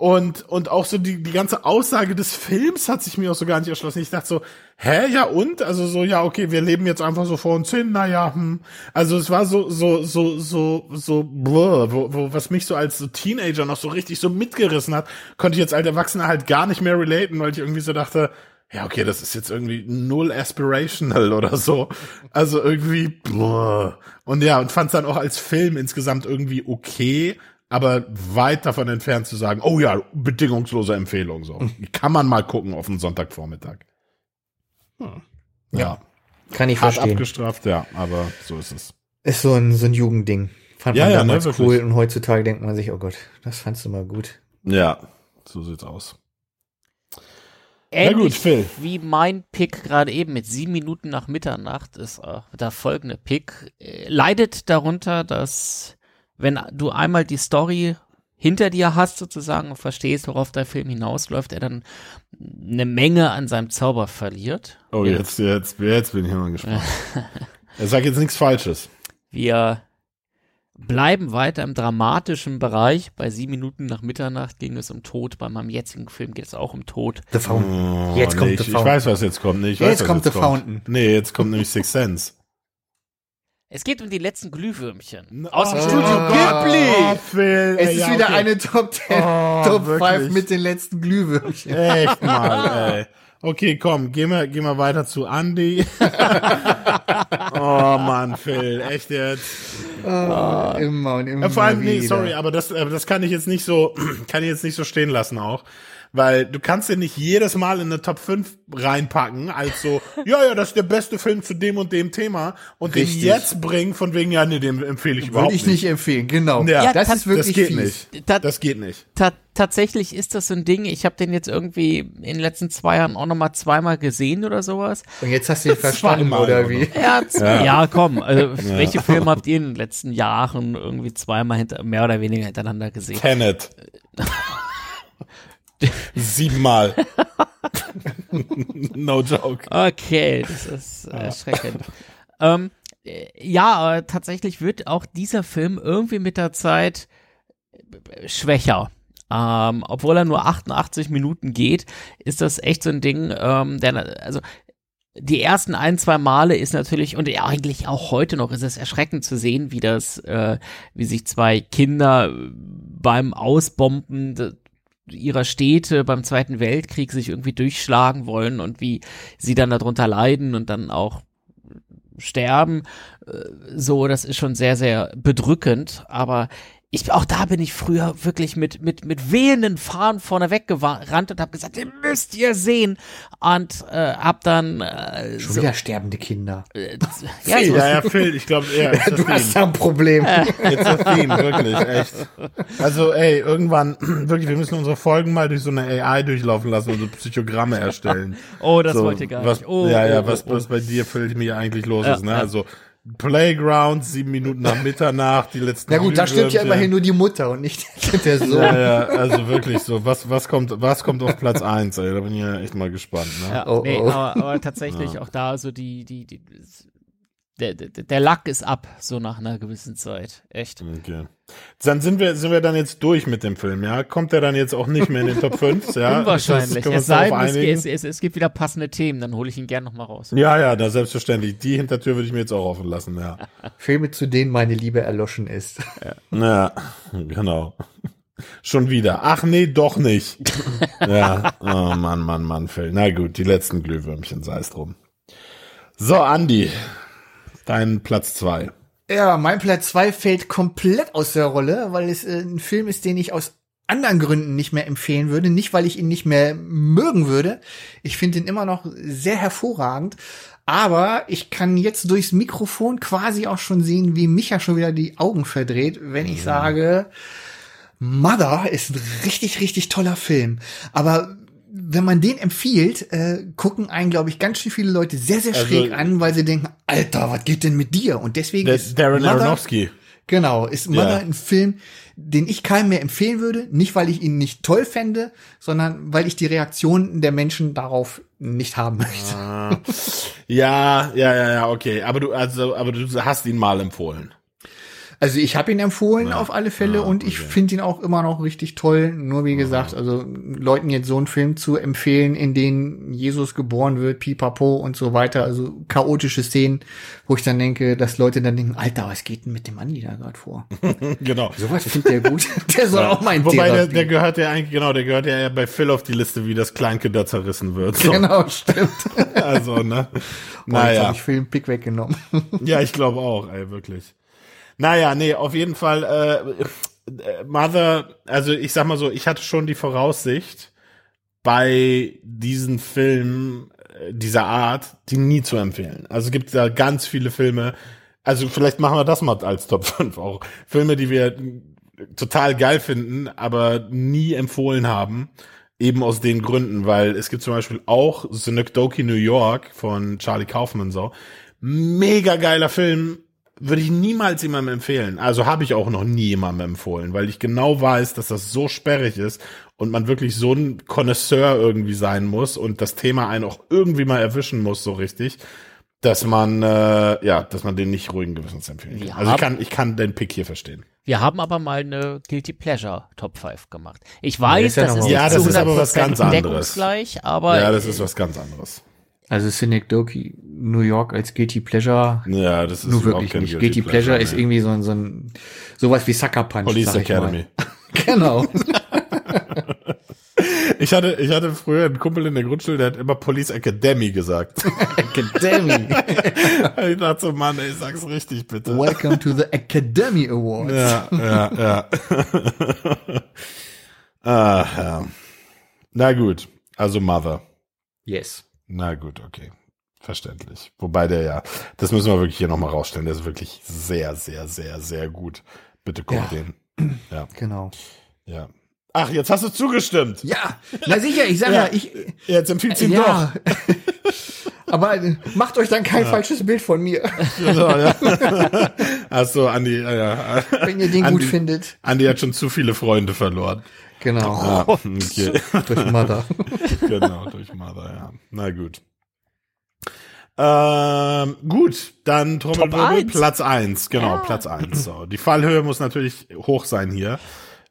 [SPEAKER 1] Und, und auch so die, die ganze Aussage des Films hat sich mir auch so gar nicht erschlossen. Ich dachte so, hä, ja und? Also so, ja, okay, wir leben jetzt einfach so vor uns hin, naja, hm. Also es war so, so, so, so, so, blur, wo, wo, was mich so als so Teenager noch so richtig so mitgerissen hat, konnte ich jetzt als Erwachsener halt gar nicht mehr relaten, weil ich irgendwie so dachte, ja, okay, das ist jetzt irgendwie null aspirational [LAUGHS] oder so. Also irgendwie, blur. Und ja, und fand dann auch als Film insgesamt irgendwie okay, aber weit davon entfernt zu sagen, oh ja, bedingungslose Empfehlung so. Kann man mal gucken auf einen Sonntagvormittag. Ja,
[SPEAKER 2] Kann ich
[SPEAKER 1] hart
[SPEAKER 2] verstehen.
[SPEAKER 1] abgestraft, ja, aber so ist es.
[SPEAKER 2] Ist so ein, so ein Jugendding. Fand
[SPEAKER 1] Ja,
[SPEAKER 2] man
[SPEAKER 1] ja,
[SPEAKER 2] damals
[SPEAKER 1] ne,
[SPEAKER 2] cool und heutzutage denkt man sich, oh Gott, das fandst du mal gut.
[SPEAKER 1] Ja, so sieht's aus.
[SPEAKER 3] Ähnlich
[SPEAKER 1] gut, Phil.
[SPEAKER 3] wie mein Pick gerade eben mit sieben Minuten nach Mitternacht ist auch der folgende Pick. äh, Leidet darunter, dass wenn du einmal die Story hinter dir hast sozusagen und verstehst, worauf der Film hinausläuft, er dann eine Menge an seinem Zauber verliert.
[SPEAKER 1] Oh,
[SPEAKER 3] Ja.
[SPEAKER 1] jetzt, jetzt, jetzt bin ich mal gespannt. [LAUGHS] Er sagt jetzt nichts Falsches.
[SPEAKER 3] Wir bleiben weiter im dramatischen Bereich. Bei sieben Minuten nach Mitternacht ging es um Tod. Bei meinem jetzigen Film geht es auch um Tod.
[SPEAKER 2] The Fountain.
[SPEAKER 1] Oh,
[SPEAKER 2] Jetzt kommt
[SPEAKER 1] nee,
[SPEAKER 2] The
[SPEAKER 1] ich, ich
[SPEAKER 2] Fountain.
[SPEAKER 1] weiß, was jetzt kommt. Nee, ich
[SPEAKER 2] Jetzt
[SPEAKER 1] weiß, was
[SPEAKER 2] kommt
[SPEAKER 1] jetzt
[SPEAKER 2] The Fountain.
[SPEAKER 1] Nee, jetzt kommt nämlich Six Sense.
[SPEAKER 3] Es geht um die letzten Glühwürmchen.
[SPEAKER 1] Aus
[SPEAKER 3] dem
[SPEAKER 1] oh,
[SPEAKER 3] Studio
[SPEAKER 1] Oh, Phil,
[SPEAKER 2] Es
[SPEAKER 1] ey,
[SPEAKER 2] ist
[SPEAKER 1] ja,
[SPEAKER 2] wieder
[SPEAKER 1] okay.
[SPEAKER 2] eine Top 10,
[SPEAKER 1] Oh,
[SPEAKER 2] Top 5
[SPEAKER 1] wirklich.
[SPEAKER 2] mit den letzten Glühwürmchen.
[SPEAKER 1] Echt mal, [LAUGHS] ey. Okay, komm, gehen wir, gehen wir weiter zu Andy. [LAUGHS] oh Mann, Phil, echt jetzt.
[SPEAKER 2] Immer und immer
[SPEAKER 1] Ja, vor allem, nee, sorry, aber das, aber das kann ich jetzt nicht so, [CLEARS THROAT] kann ich jetzt nicht so stehen lassen auch. Weil du kannst ja nicht jedes Mal in eine Top 5 reinpacken, als so, [LAUGHS] ja, ja, das ist der beste Film zu dem und dem Thema und
[SPEAKER 2] Richtig.
[SPEAKER 1] den jetzt bringen von wegen, ja, nee, den empfehle ich überhaupt
[SPEAKER 2] Würde ich nicht empfehlen, genau.
[SPEAKER 1] Ja,
[SPEAKER 3] Ja,
[SPEAKER 2] das ist wirklich
[SPEAKER 1] das geht
[SPEAKER 2] fies.
[SPEAKER 1] nicht.
[SPEAKER 3] Ta-
[SPEAKER 1] Das geht nicht.
[SPEAKER 3] Ta tatsächlich ist das so ein Ding, ich habe den jetzt irgendwie in den letzten zwei Jahren auch nochmal zweimal gesehen oder sowas.
[SPEAKER 2] Und jetzt hast du ihn [LAUGHS] verstanden,
[SPEAKER 1] Zweimal
[SPEAKER 2] oder wie?
[SPEAKER 3] Ja, z- ja. komm, also welche Filme habt ihr in den letzten Jahren irgendwie zweimal hinter, mehr oder weniger hintereinander gesehen?
[SPEAKER 1] Tenet. [LAUGHS] Siebenmal. [LAUGHS] no joke.
[SPEAKER 3] Okay, das ist äh, erschreckend. ähm, äh, ja, aber tatsächlich wird auch dieser Film irgendwie mit der Zeit äh, schwächer. Ähm, obwohl er nur 88 Minuten geht, ist das echt so ein Ding, ähm, der, also die ersten ein, zwei Male ist natürlich, und ja, eigentlich auch heute noch, ist es erschreckend zu sehen, wie das, äh, wie sich zwei Kinder beim Ausbomben ihrer Städte beim Zweiten Weltkrieg sich irgendwie durchschlagen wollen und wie sie dann darunter leiden und dann auch sterben. Äh, So, das ist schon sehr, sehr bedrückend, aber ich, auch da bin ich früher wirklich mit, mit, mit wehenden Fahnen vorneweg gerannt und habe gesagt, ihr müsst ihr sehen. Und äh, hab dann äh,
[SPEAKER 2] Schon
[SPEAKER 3] so,
[SPEAKER 2] wieder sterbende Kinder. [LAUGHS]
[SPEAKER 3] äh, [LAUGHS] ja,
[SPEAKER 1] Ja, ja, [LAUGHS] Phil, ich glaube, ja,
[SPEAKER 2] Du
[SPEAKER 1] a
[SPEAKER 2] hast da ein Problem.
[SPEAKER 1] It's a theme, wirklich, echt. Also, ey, irgendwann, [CLEARS THROAT] wirklich, wir müssen unsere Folgen mal durch so eine AI durchlaufen lassen und so Psychogramme erstellen.
[SPEAKER 3] oh, das
[SPEAKER 1] so,
[SPEAKER 3] wollte ich gar
[SPEAKER 1] was,
[SPEAKER 3] nicht. Oh,
[SPEAKER 1] ja, ja,
[SPEAKER 3] oh,
[SPEAKER 1] was,
[SPEAKER 3] oh, oh.
[SPEAKER 1] was bei dir, Phil, mir eigentlich los
[SPEAKER 3] Ja,
[SPEAKER 1] ist, ne?
[SPEAKER 3] ja.
[SPEAKER 1] Also, Playground, sieben Minuten nach Mitternacht, die letzten
[SPEAKER 2] Na gut, da stimmt ja immerhin nur die Mutter und nicht [LAUGHS] der Sohn.
[SPEAKER 1] Ja, ja, also wirklich so, was, was kommt, was kommt auf Platz eins, ey, da bin ich ja echt mal gespannt, ne?
[SPEAKER 3] Ja,
[SPEAKER 2] Oh,
[SPEAKER 3] nee,
[SPEAKER 2] oh.
[SPEAKER 3] Aber, aber tatsächlich auch da so die, die, die der, der, der Lack ist ab, so nach einer gewissen Zeit. Echt.
[SPEAKER 1] Okay. Dann sind wir, sind wir dann jetzt durch mit dem Film, ja? Kommt der dann jetzt auch nicht mehr in den Top [LAUGHS] 5, ja?
[SPEAKER 3] Unwahrscheinlich.
[SPEAKER 1] Das
[SPEAKER 3] Es sei es, es, es, gibt wieder passende Themen, dann hole ich ihn gern nochmal raus.
[SPEAKER 1] Ja, ja, da selbstverständlich. Die Hintertür würde ich mir jetzt auch offen lassen, ja. [LAUGHS]
[SPEAKER 2] Filme, zu denen meine Liebe erloschen ist.
[SPEAKER 1] Ja, genau. Schon wieder. Ach nee, doch nicht. [LAUGHS] ja, oh Mann, Mann, Mann, Phil. Na gut, die letzten Glühwürmchen, sei es drum. So, Andi, dein Platz zwei.
[SPEAKER 2] Ja, mein Platz zwei fällt komplett aus der Rolle, weil es äh, ein Film ist, den ich aus anderen Gründen nicht mehr empfehlen würde. Nicht, weil ich ihn nicht mehr mögen würde. Ich finde ihn immer noch sehr hervorragend. Aber ich kann jetzt durchs Mikrofon quasi auch schon sehen, wie Micha schon wieder die Augen verdreht, wenn ich sage, Mother ist ein richtig, richtig toller Film. Aber wenn man den empfiehlt, äh, gucken einen, glaube ich, ganz schön viele Leute sehr, sehr
[SPEAKER 1] Also-
[SPEAKER 2] schräg an, weil sie denken, Alter, was geht denn mit dir? Und deswegen ist
[SPEAKER 1] Darren
[SPEAKER 2] Mother,
[SPEAKER 1] Aronofsky.
[SPEAKER 2] Genau, ist Mother
[SPEAKER 1] Ja.
[SPEAKER 2] ein Film, den ich keinem mehr empfehlen würde. Nicht, weil ich ihn nicht toll fände, sondern weil ich die Reaktion der Menschen darauf nicht haben möchte.
[SPEAKER 1] Ah. Ja, ja, ja, ja, okay. Aber du, also, aber du hast ihn mal empfohlen.
[SPEAKER 2] Also ich habe ihn empfohlen
[SPEAKER 1] Ja.
[SPEAKER 2] auf alle Fälle
[SPEAKER 1] Ah,
[SPEAKER 2] und ich
[SPEAKER 1] okay.
[SPEAKER 2] finde ihn auch immer noch richtig toll. Nur wie gesagt, also Leuten jetzt so einen Film zu empfehlen, in den Jesus geboren wird, pipapo und so weiter, also chaotische Szenen, wo ich dann denke, dass Leute dann denken, Alter, was geht denn mit dem Andi da gerade vor? [LAUGHS]
[SPEAKER 1] genau.
[SPEAKER 2] Sowas findet der gut. [LAUGHS] der soll auch mal in
[SPEAKER 1] Wobei der,
[SPEAKER 2] Therapie.
[SPEAKER 1] der gehört ja eigentlich, genau, der gehört ja bei Phil auf die Liste, wie das Kleinkind da zerrissen wird. So.
[SPEAKER 2] Genau, stimmt. [LAUGHS]
[SPEAKER 1] Also, ne?
[SPEAKER 2] Boah, jetzt
[SPEAKER 1] Naja.
[SPEAKER 2] habe ich Film Pick weggenommen.
[SPEAKER 1] Ja, ich glaube auch, ey, wirklich. Naja, nee, auf jeden Fall, äh, äh, Mother, also ich sag mal so, ich hatte schon die Voraussicht, bei diesen Filmen äh, dieser Art, die nie zu empfehlen. Also es gibt da ganz viele Filme, also vielleicht machen wir das mal als Top 5 auch. Filme, die wir total geil finden, aber nie empfohlen haben. Eben aus den Gründen, weil es gibt zum Beispiel auch Synecdoche New York von Charlie Kaufman so. Mega geiler Film, würde ich niemals jemandem empfehlen. Also habe ich auch noch nie jemandem empfohlen, weil ich genau weiß, dass das so sperrig ist und man wirklich so ein Connoisseur irgendwie sein muss und das Thema einen auch irgendwie mal erwischen muss, so richtig, dass man, äh, ja, dass man den nicht ruhigen Gewissens empfehlen kann.
[SPEAKER 3] Wir
[SPEAKER 1] Also ich kann, ich kann den Pick hier verstehen.
[SPEAKER 3] Wir haben aber mal eine Guilty Pleasure Top 5 gemacht. Ich weiß,
[SPEAKER 2] ist ja
[SPEAKER 3] das ist
[SPEAKER 1] Ja, das ist aber was
[SPEAKER 3] 100%
[SPEAKER 1] ganz anderes.
[SPEAKER 3] aber
[SPEAKER 1] Ja, das ist was ganz anderes.
[SPEAKER 2] Also Synecdoche New York als Guilty Pleasure
[SPEAKER 1] Ja, das ist
[SPEAKER 2] nur wirklich nicht. Guilty Pleasure ist
[SPEAKER 1] nee.
[SPEAKER 2] irgendwie so ein, so ein sowas wie Sucker Punch.
[SPEAKER 1] Police Academy. [LAUGHS]
[SPEAKER 2] Genau. [LAUGHS]
[SPEAKER 1] Ich hatte, ich hatte früher einen Kumpel in der Grundschule, der hat immer Police Academy gesagt. [LAUGHS]
[SPEAKER 2] Academy.
[SPEAKER 1] ich dachte so, Mann, ey, sag's richtig, bitte.
[SPEAKER 2] Welcome to the Academy Awards.
[SPEAKER 1] Ja, ja, ja. ah, ja. Na gut, also Mother.
[SPEAKER 2] Yes.
[SPEAKER 1] Na gut, okay. Verständlich. Wobei der ja, das müssen wir wirklich hier nochmal rausstellen, der ist wirklich sehr, sehr, sehr, sehr gut. Bitte guck
[SPEAKER 2] Ja.
[SPEAKER 1] den. [CLEARS THROAT] Ja,
[SPEAKER 2] Genau.
[SPEAKER 1] ja. Ach, jetzt hast du zugestimmt.
[SPEAKER 2] Ja, na sicher, ich sag ja,
[SPEAKER 1] Ja.
[SPEAKER 2] ich,
[SPEAKER 1] Jetzt empfiehlst du ihn
[SPEAKER 2] ja. [LAUGHS] Aber äh, macht euch dann kein falsches Bild von mir, [LAUGHS]
[SPEAKER 1] doch. Genau, ja. Ach so, Andi, ja, ja.
[SPEAKER 2] wenn ihr den
[SPEAKER 1] Andi,
[SPEAKER 2] gut findet.
[SPEAKER 1] Andi hat schon zu viele Freunde verloren.
[SPEAKER 2] Genau.
[SPEAKER 1] Ah, [LAUGHS] okay.
[SPEAKER 2] Durch Mother. [LAUGHS]
[SPEAKER 1] genau, durch Mother, ja. Na gut. Ähm, gut, dann Trommelwirbel. Platz eins, genau,
[SPEAKER 3] Ja.
[SPEAKER 1] Platz eins. So. Die Fallhöhe muss natürlich hoch sein hier.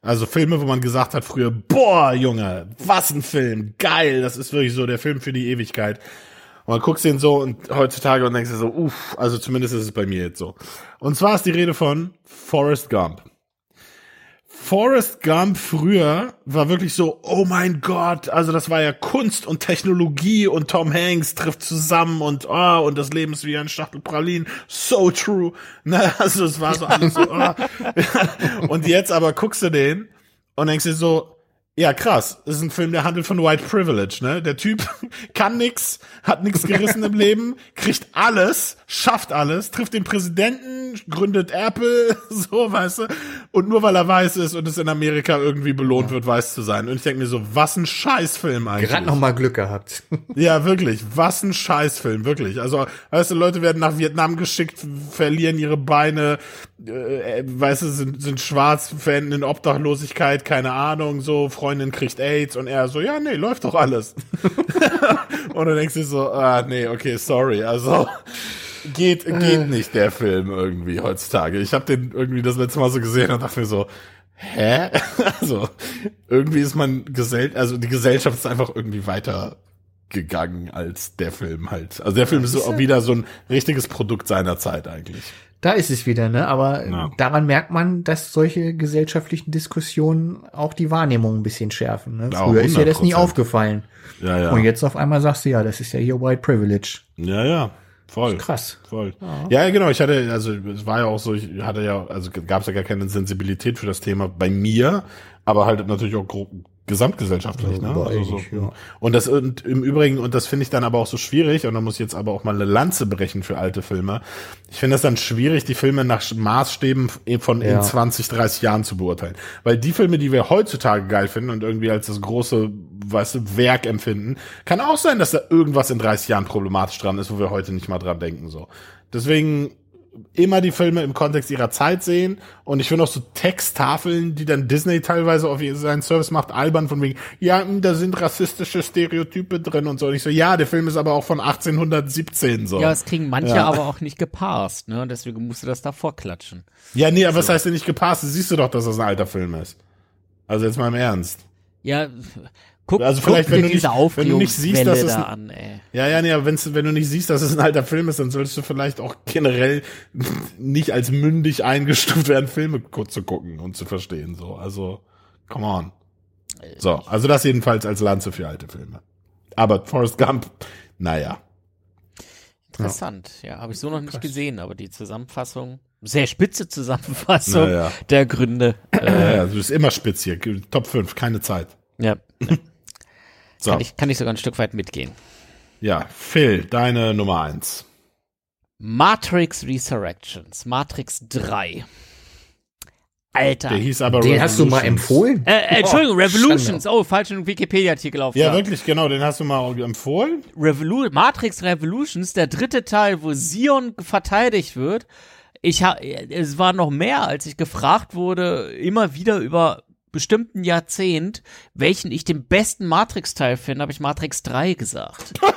[SPEAKER 1] Also Filme, wo man gesagt hat früher, boah, Junge, was ein Film, geil, das ist wirklich so der Film für die Ewigkeit. Und man guckt den so und heutzutage und denkst dir so, uff, also zumindest ist es bei mir jetzt so. Und zwar ist die Rede von Forrest Gump. Forrest Gump früher war wirklich so, oh mein Gott, also das war ja Kunst und Technologie und Tom Hanks trifft zusammen und oh, und das Leben ist wie ein Schachtel Pralinen, so true. Ne, [LAUGHS] also es war so alles so, oh. [LAUGHS] Und jetzt aber guckst du den und denkst dir so, ja, krass. Das ist ein Film, der handelt von White Privilege, ne? Der Typ [LAUGHS] kann nix, hat nix gerissen im Leben, kriegt alles, schafft alles, trifft den Präsidenten, gründet Apple, [LAUGHS] so, weißt du? Und nur weil er weiß ist und es in Amerika irgendwie belohnt wird, weiß zu sein. Und ich denke mir so, was ein Scheißfilm eigentlich.
[SPEAKER 2] Gerade noch mal Glück gehabt. [LAUGHS]
[SPEAKER 1] Ja, wirklich. Was ein Scheißfilm, wirklich. Also, weißt du, Leute werden nach Vietnam geschickt, verlieren ihre Beine, äh, weißt du, sind, sind schwarz, verenden in Obdachlosigkeit, keine Ahnung, so, Freundin kriegt AIDS und er so, ja, nee, läuft doch alles. [LAUGHS] und du denkst dir so, ah, nee, okay, sorry, also, geht, geht nicht der Film irgendwie heutzutage. Ich habe den irgendwie das letzte Mal so gesehen und dachte mir so, hä? [LAUGHS] Also, irgendwie ist man gesell, also die Gesellschaft ist einfach irgendwie weiter gegangen als der Film halt. Also der Film ist so wieder so ein richtiges Produkt seiner Zeit eigentlich.
[SPEAKER 2] Da ist es wieder, ne? Aber
[SPEAKER 1] Ja.
[SPEAKER 2] daran merkt man, dass solche gesellschaftlichen Diskussionen auch die Wahrnehmung ein bisschen schärfen. Ne?
[SPEAKER 1] Ja,
[SPEAKER 2] Früher ist dir das nie
[SPEAKER 1] 100%.
[SPEAKER 2] aufgefallen.
[SPEAKER 1] Ja, ja.
[SPEAKER 2] Und jetzt auf einmal sagst du, ja, das ist ja hier White Privilege.
[SPEAKER 1] Ja, ja. Voll.
[SPEAKER 2] Krass.
[SPEAKER 1] Voll. Ja. ja, genau. Ich hatte, also es war ja auch so, ich hatte ja, also gab es ja gar keine Sensibilität für das Thema bei mir, aber halt natürlich auch gesamtgesellschaftlich. Ne? Also so,
[SPEAKER 2] ja.
[SPEAKER 1] Und das und im Übrigen, und das finde ich dann aber auch so schwierig, und da muss ich jetzt aber auch mal eine Lanze brechen für alte Filme. Ich finde das dann schwierig, die Filme nach Maßstäben von in
[SPEAKER 2] Ja.
[SPEAKER 1] 20, 30 Jahren zu beurteilen. Weil die Filme, die wir heutzutage geil finden und irgendwie als das große, weißt du, Werk empfinden, kann auch sein, dass da irgendwas in 30 Jahren problematisch dran ist, wo wir heute nicht mal dran denken, so. Deswegen immer die Filme im Kontext ihrer Zeit sehen und ich finde auch so Texttafeln, die dann Disney teilweise auf seinen Service macht, albern von wegen, ja, mh, da sind rassistische Stereotype drin und so. Und ich so, ja, der Film ist aber auch von 1817 so.
[SPEAKER 3] Ja,
[SPEAKER 1] Ja,
[SPEAKER 3] es kriegen manche
[SPEAKER 1] Ja.
[SPEAKER 3] aber auch nicht gepasst, ne? Deswegen musst du das davor klatschen.
[SPEAKER 1] nee, aber was heißt denn nicht gepasst? Das siehst du doch, dass das ein alter Film ist. Also jetzt mal im Ernst.
[SPEAKER 3] Ja, guck,
[SPEAKER 1] Also
[SPEAKER 3] guck
[SPEAKER 1] vielleicht,
[SPEAKER 3] dir
[SPEAKER 1] wenn du nicht- wenn du nicht siehst, dass es
[SPEAKER 3] da
[SPEAKER 1] ein-
[SPEAKER 3] an.
[SPEAKER 1] Ja, ja, nee, aber wenn's, wenn du nicht siehst, dass es ein alter Film ist, dann solltest du vielleicht auch generell nicht als mündig eingestuft werden, Filme gu- zu gucken und zu verstehen. So, also, come on. So, also das jedenfalls als Lanze für alte Filme. Aber Forrest Gump, naja.
[SPEAKER 3] Interessant. Ja, habe ich so noch nicht gesehen, aber die Zusammenfassung, sehr spitze Zusammenfassung
[SPEAKER 1] Naja.
[SPEAKER 3] der Gründe.
[SPEAKER 1] Ja, ja, du bist immer spitz hier. Top 5, keine Zeit.
[SPEAKER 3] Ja, [LAUGHS]
[SPEAKER 1] So,
[SPEAKER 3] kann ich, kann ich sogar ein Stück weit mitgehen.
[SPEAKER 1] ja, Phil, deine Nummer 1.
[SPEAKER 3] Matrix Resurrections, Matrix 3. Alter.
[SPEAKER 1] Der hieß aber
[SPEAKER 2] Den hast du mal
[SPEAKER 1] Revolutions.
[SPEAKER 2] empfohlen?
[SPEAKER 3] Äh, äh, Entschuldigung,
[SPEAKER 2] Oh,
[SPEAKER 3] Revolutions.
[SPEAKER 2] Schande.
[SPEAKER 3] Oh, falschen Wikipedia-Artikel auf.
[SPEAKER 1] Ja, wirklich, genau, den hast du mal empfohlen.
[SPEAKER 3] Revolu Matrix Revolutions, der dritte Teil, wo Sion verteidigt wird. Ich ha es war noch mehr, als ich gefragt wurde, immer wieder über bestimmten Jahrzehnt, welchen ich den besten Matrix-Teil finde, habe ich Matrix 3 gesagt. [LAUGHS]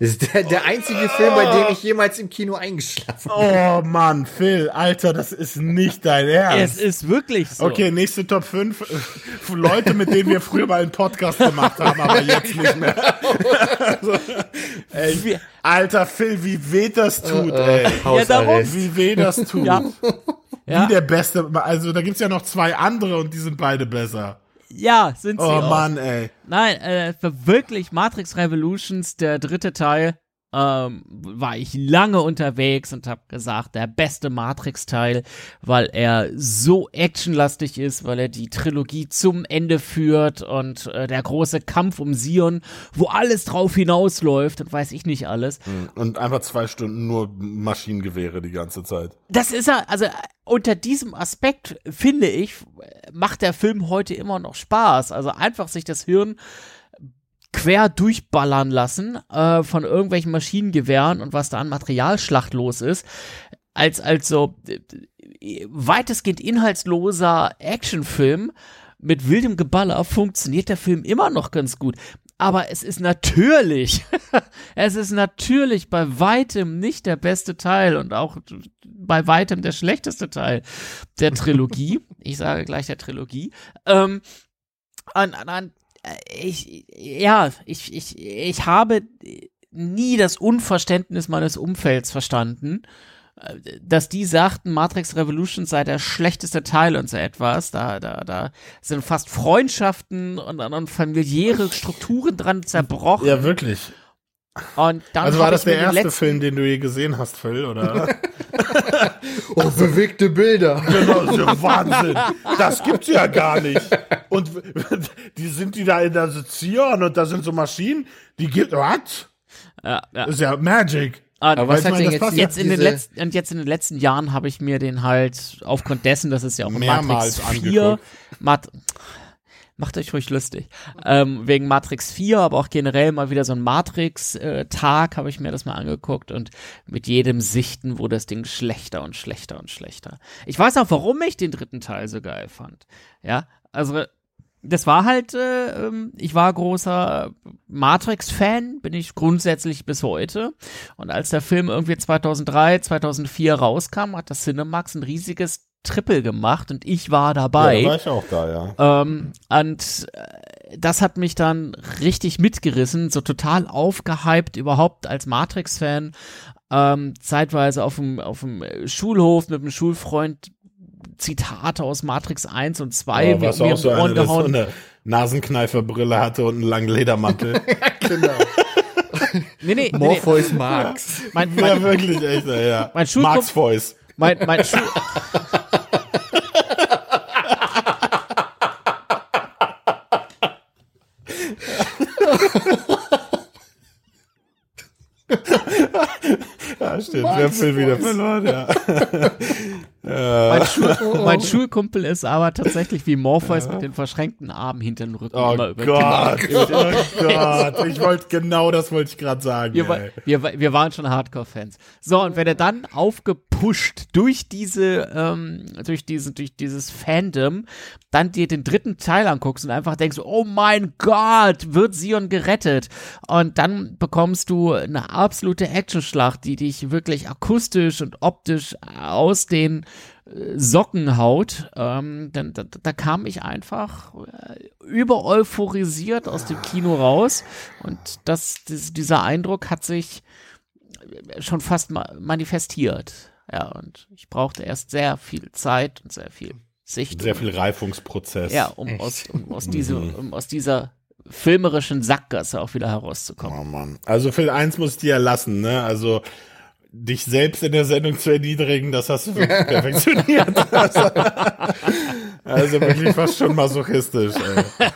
[SPEAKER 2] Das ist der, der einzige Film, bei dem ich jemals im Kino eingeschlafen bin.
[SPEAKER 1] Oh Mann, Phil, Alter, das ist nicht dein Ernst.
[SPEAKER 3] es ist wirklich so.
[SPEAKER 1] Okay, nächste Top 5. äh, Leute, mit denen wir früher mal einen Podcast gemacht haben, aber jetzt nicht mehr. [LAUGHS]
[SPEAKER 3] Wie-
[SPEAKER 1] Alter, Phil, wie weh das tut, ey.
[SPEAKER 3] Ja, darum.
[SPEAKER 1] Wie weh das tut.
[SPEAKER 3] Ja. Ja.
[SPEAKER 1] Wie der Beste. Also, da gibt's ja noch zwei andere und die sind beide besser.
[SPEAKER 3] Ja, sind sie
[SPEAKER 1] Oh
[SPEAKER 3] auch.
[SPEAKER 1] Mann, ey.
[SPEAKER 3] Nein, äh, für wirklich Matrix Revolutions, der dritte Teil, ähm, war ich lange unterwegs und habe gesagt, der beste Matrix-Teil, weil er so actionlastig ist, weil er die Trilogie zum Ende führt und äh, der große Kampf um Sion, wo alles drauf hinausläuft und weiß ich nicht alles.
[SPEAKER 1] Und einfach zwei Stunden nur Maschinengewehre die ganze Zeit.
[SPEAKER 3] Das ist er, also unter diesem Aspekt finde ich, macht der Film heute immer noch Spaß. Also einfach sich das Hirn quer durchballern lassen äh, von irgendwelchen Maschinengewehren und was da an Materialschlacht los ist, als, als so äh, weitestgehend inhaltsloser Actionfilm mit wildem Geballer funktioniert der Film immer noch ganz gut. Aber es ist natürlich, [LAUGHS] es ist natürlich bei weitem nicht der beste Teil und auch bei weitem der schlechteste Teil der Trilogie. [LAUGHS] ich sage gleich der Trilogie. Ähm, an, an, an, ich, ja, ich, ich, ich habe nie das Unverständnis meines Umfelds verstanden, äh, dass die sagten, Matrix Revolutions sei der schlechteste Teil und so etwas. Da, da, da sind fast Freundschaften und, und familiäre Strukturen dran zerbrochen.
[SPEAKER 1] Ja, wirklich.
[SPEAKER 3] Und dann
[SPEAKER 1] Also war das der erste
[SPEAKER 3] letzten-
[SPEAKER 1] Film, den du je gesehen hast, Phil, oder? [LAUGHS]
[SPEAKER 2] Oh, bewegte Bilder.
[SPEAKER 1] Genau, das ist ja Wahnsinn. Das gibt's ja gar nicht. Und die sind die da in der Zion und da sind so Maschinen, die gibt, what?
[SPEAKER 3] Ja, ja.
[SPEAKER 1] Das ist ja Magic.
[SPEAKER 3] Aber
[SPEAKER 2] was hat
[SPEAKER 1] meine,
[SPEAKER 2] jetzt, jetzt
[SPEAKER 3] in den letzten und jetzt in den letzten Jahren habe ich mir den halt aufgrund dessen, dass es ja auch Matrix 4
[SPEAKER 1] angeguckt.
[SPEAKER 3] Mat Macht euch ruhig lustig. Ähm, wegen Matrix 4, aber auch generell mal wieder so ein Matrix-Tag habe ich mir das mal angeguckt und mit jedem Sichten wurde das Ding schlechter und schlechter und schlechter. Ich weiß auch, warum ich den dritten Teil so geil fand. Ja, also das war halt, äh, ähm, ich war großer Matrix-Fan, bin ich grundsätzlich bis heute. Und als der Film irgendwie 2003, 2004 rauskam, hat das Cinemax ein riesiges Triple gemacht und ich war dabei.
[SPEAKER 1] Ja, war ich auch da, ja.
[SPEAKER 3] Ähm, und äh, das hat mich dann richtig mitgerissen, so total aufgehypt überhaupt als Matrix-Fan. Ähm, zeitweise auf dem, auf dem Schulhof mit einem Schulfreund Zitate aus Matrix 1 und 2
[SPEAKER 1] oh, was
[SPEAKER 3] mir
[SPEAKER 1] auch so eine, das so
[SPEAKER 3] gehauen.
[SPEAKER 1] eine Nasenkneiferbrille hatte und einen langen Ledermantel. [LAUGHS]
[SPEAKER 2] genau. [LAUGHS]
[SPEAKER 3] Nee, nee, nee, nee.
[SPEAKER 2] Morpheus Marx.
[SPEAKER 3] Mein,
[SPEAKER 1] ja,
[SPEAKER 3] mein,
[SPEAKER 1] wirklich, echt, ja.
[SPEAKER 3] Mein Schulkumpel-
[SPEAKER 1] Marx Voice.
[SPEAKER 3] Mein, mein, Schul
[SPEAKER 1] Ja, stimmt. Wir haben wieder verloren, ja.
[SPEAKER 3] Mein, Schul mein Schulkumpel ist aber tatsächlich wie Morpheus mit den verschränkten Armen hinter den Rücken
[SPEAKER 1] Oh
[SPEAKER 3] immer über
[SPEAKER 1] Gott, oh Gott. Ich wollte, genau das wollte ich gerade sagen.
[SPEAKER 3] Wir, wa-
[SPEAKER 1] ey.
[SPEAKER 3] wir, wir waren schon Hardcore-Fans. So, und wenn er dann aufgepusht durch diese, ähm, durch diese, durch dieses Fandom, dann dir den dritten Teil anguckst und einfach denkst, oh mein Gott, wird Sion gerettet. Und dann bekommst du eine absolute Actionschlacht, die dich wirklich akustisch und optisch aus den äh, Socken haut, ähm, dann, da, da kam ich einfach äh, über euphorisiert aus dem Kino raus und das, das, dieser Eindruck hat sich äh, schon fast ma manifestiert. Ja, und ich brauchte erst sehr viel Zeit und sehr viel Sicht.
[SPEAKER 1] Sehr viel Reifungsprozess.
[SPEAKER 3] ja, um
[SPEAKER 2] Echt?
[SPEAKER 3] aus, um, aus, [LAUGHS] diese, um aus dieser filmerischen Sackgasse auch wieder herauszukommen.
[SPEAKER 1] Oh Mann. Also Phil, eins muss ich dir ja lassen, ne? Also dich selbst in der Sendung zu erniedrigen, das hast du wirklich perfektioniert. [LAUGHS] Also, also wirklich fast schon masochistisch. Ey.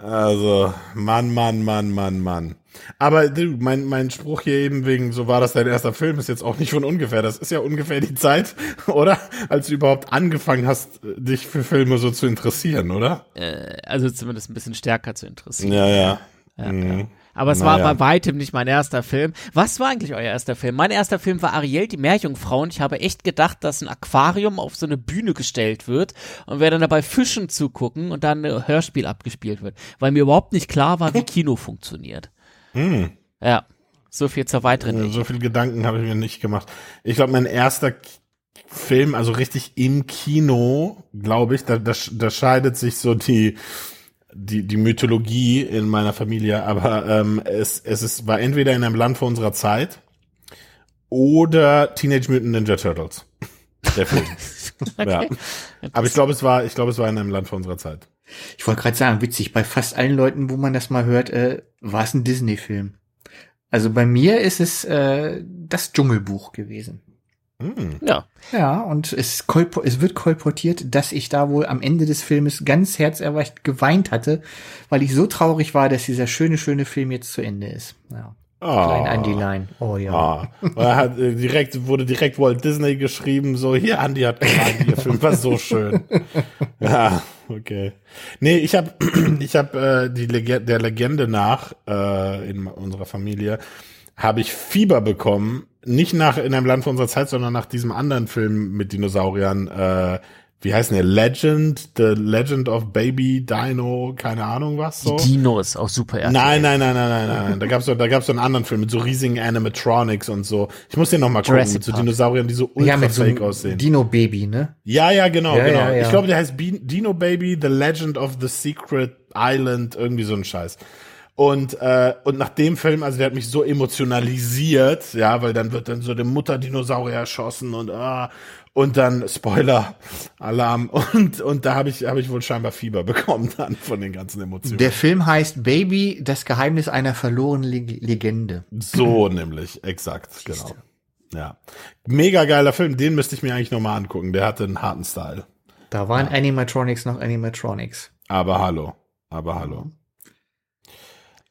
[SPEAKER 1] Also, Mann, Mann, Mann, Mann, Mann. Aber du, mein, mein Spruch hier eben wegen, so war das dein erster Film, ist jetzt auch nicht von ungefähr. Das ist ja ungefähr die Zeit, [LAUGHS] oder? Als du überhaupt angefangen hast, dich für Filme so zu interessieren, oder?
[SPEAKER 3] Äh, also zumindest ein bisschen stärker zu interessieren.
[SPEAKER 1] Ja, ja.
[SPEAKER 3] Ja,
[SPEAKER 1] Mhm.
[SPEAKER 3] ja. Aber es
[SPEAKER 1] Naja.
[SPEAKER 3] war bei weitem nicht mein erster Film. Was war eigentlich euer erster Film? Mein erster Film war Ariel, die Meerjungfrau. Und ich habe echt gedacht, dass ein Aquarium auf so eine Bühne gestellt wird und wir dann dabei Fischen zugucken und dann ein Hörspiel abgespielt wird. Weil mir überhaupt nicht klar war, wie Kino funktioniert.
[SPEAKER 1] Hm.
[SPEAKER 3] Ja, so viel zur weiteren.
[SPEAKER 1] So viel Gedanken habe ich mir nicht gemacht. Ich glaube, mein erster Film, also richtig im Kino, glaube ich, da, da, da scheidet sich so die, die, die Mythologie in meiner Familie, aber ähm, es, es ist, war entweder in einem Land vor unserer Zeit oder Teenage Mutant Ninja Turtles. Der Film. [LAUGHS] Ja. Aber ich glaube, es war, ich glaube, es war in einem Land vor unserer Zeit.
[SPEAKER 2] Ich wollte gerade sagen, witzig, bei fast allen Leuten, wo man das mal hört, äh, war es ein Disney-Film. Also bei mir ist es äh, das Dschungelbuch gewesen.
[SPEAKER 1] Hm.
[SPEAKER 3] Ja,
[SPEAKER 2] Ja, und es, es wird kolportiert, dass ich da wohl am Ende des Filmes ganz herzerweicht geweint hatte, weil ich so traurig war, dass dieser schöne, schöne Film jetzt zu Ende ist. Ja. Klein
[SPEAKER 1] Ah.
[SPEAKER 2] Andy Line. Oh ja.
[SPEAKER 1] Ah, er hat äh, direkt wurde direkt Walt Disney geschrieben, so hier Andy hat gemeint, ihr Film war so schön. [LAUGHS] Ja, okay. Nee, ich habe [CLEARS THROAT] ich habe äh, die Lege der Legende nach äh, in unserer Familie habe ich Fieber bekommen, nicht nach in einem Land von unserer Zeit, sondern nach diesem anderen Film mit Dinosauriern äh, wie heißt der? Legend, The Legend of Baby Dino, keine Ahnung was so.
[SPEAKER 3] die Dinos, auch super RTL.
[SPEAKER 1] Nein, nein, nein, nein, nein, nein, nein. Da gab's so, da gab's so einen anderen Film mit so riesigen Animatronics und so. Ich muss den noch mal gucken
[SPEAKER 3] Jurassic
[SPEAKER 1] mit so. Dinosauriern, die so ultra
[SPEAKER 2] ja, mit so
[SPEAKER 1] fake aussehen.
[SPEAKER 2] Dino-Baby, ne?
[SPEAKER 1] ja, ja, genau,
[SPEAKER 2] Ja,
[SPEAKER 1] genau.
[SPEAKER 2] ja, ja.
[SPEAKER 1] Ich glaube, der heißt Dino Baby, The Legend of the Secret Island, irgendwie so ein Scheiß. Und äh, und nach dem Film, also der hat mich so emotionalisiert, ja, weil dann wird dann so der Mutterdinosaurier erschossen und ah und dann Spoiler Alarm [LAUGHS] und und da habe ich habe ich wohl scheinbar Fieber bekommen dann von den ganzen Emotionen.
[SPEAKER 2] Der Film heißt Baby, das Geheimnis einer verlorenen Leg Legende.
[SPEAKER 1] So [CLEARS THROAT] nämlich, exakt, genau. Ja. Mega geiler Film, den müsste ich mir eigentlich nochmal angucken. Der hatte einen harten Style.
[SPEAKER 2] Da waren Animatronics noch Animatronics.
[SPEAKER 1] Aber hallo. Aber hallo.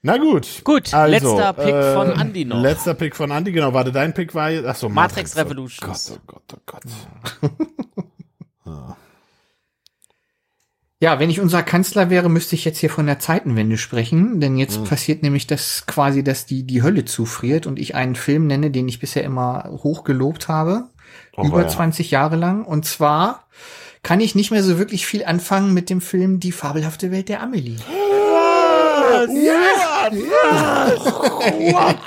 [SPEAKER 1] Na gut.
[SPEAKER 3] Gut,
[SPEAKER 1] also,
[SPEAKER 3] letzter Pick
[SPEAKER 1] äh,
[SPEAKER 3] von Andy noch.
[SPEAKER 1] Letzter Pick von Andy, genau. Warte, dein Pick war jetzt, ach so,
[SPEAKER 3] Matrix
[SPEAKER 1] Matrix
[SPEAKER 3] Revolutions.
[SPEAKER 1] Oh Gott, oh Gott, oh Gott. [LAUGHS]
[SPEAKER 2] Ja, wenn ich unser Kanzler wäre, müsste ich jetzt hier von der Zeitenwende sprechen, denn jetzt passiert nämlich das quasi, dass die, die Hölle zufriert und ich einen Film nenne, den ich bisher immer hoch gelobt habe,
[SPEAKER 1] Oh,
[SPEAKER 2] über
[SPEAKER 1] ja.
[SPEAKER 2] 20 Jahre lang. Und zwar kann ich nicht mehr so wirklich viel anfangen mit dem Film Die fabelhafte Welt der Amelie. [LAUGHS]
[SPEAKER 3] Alter.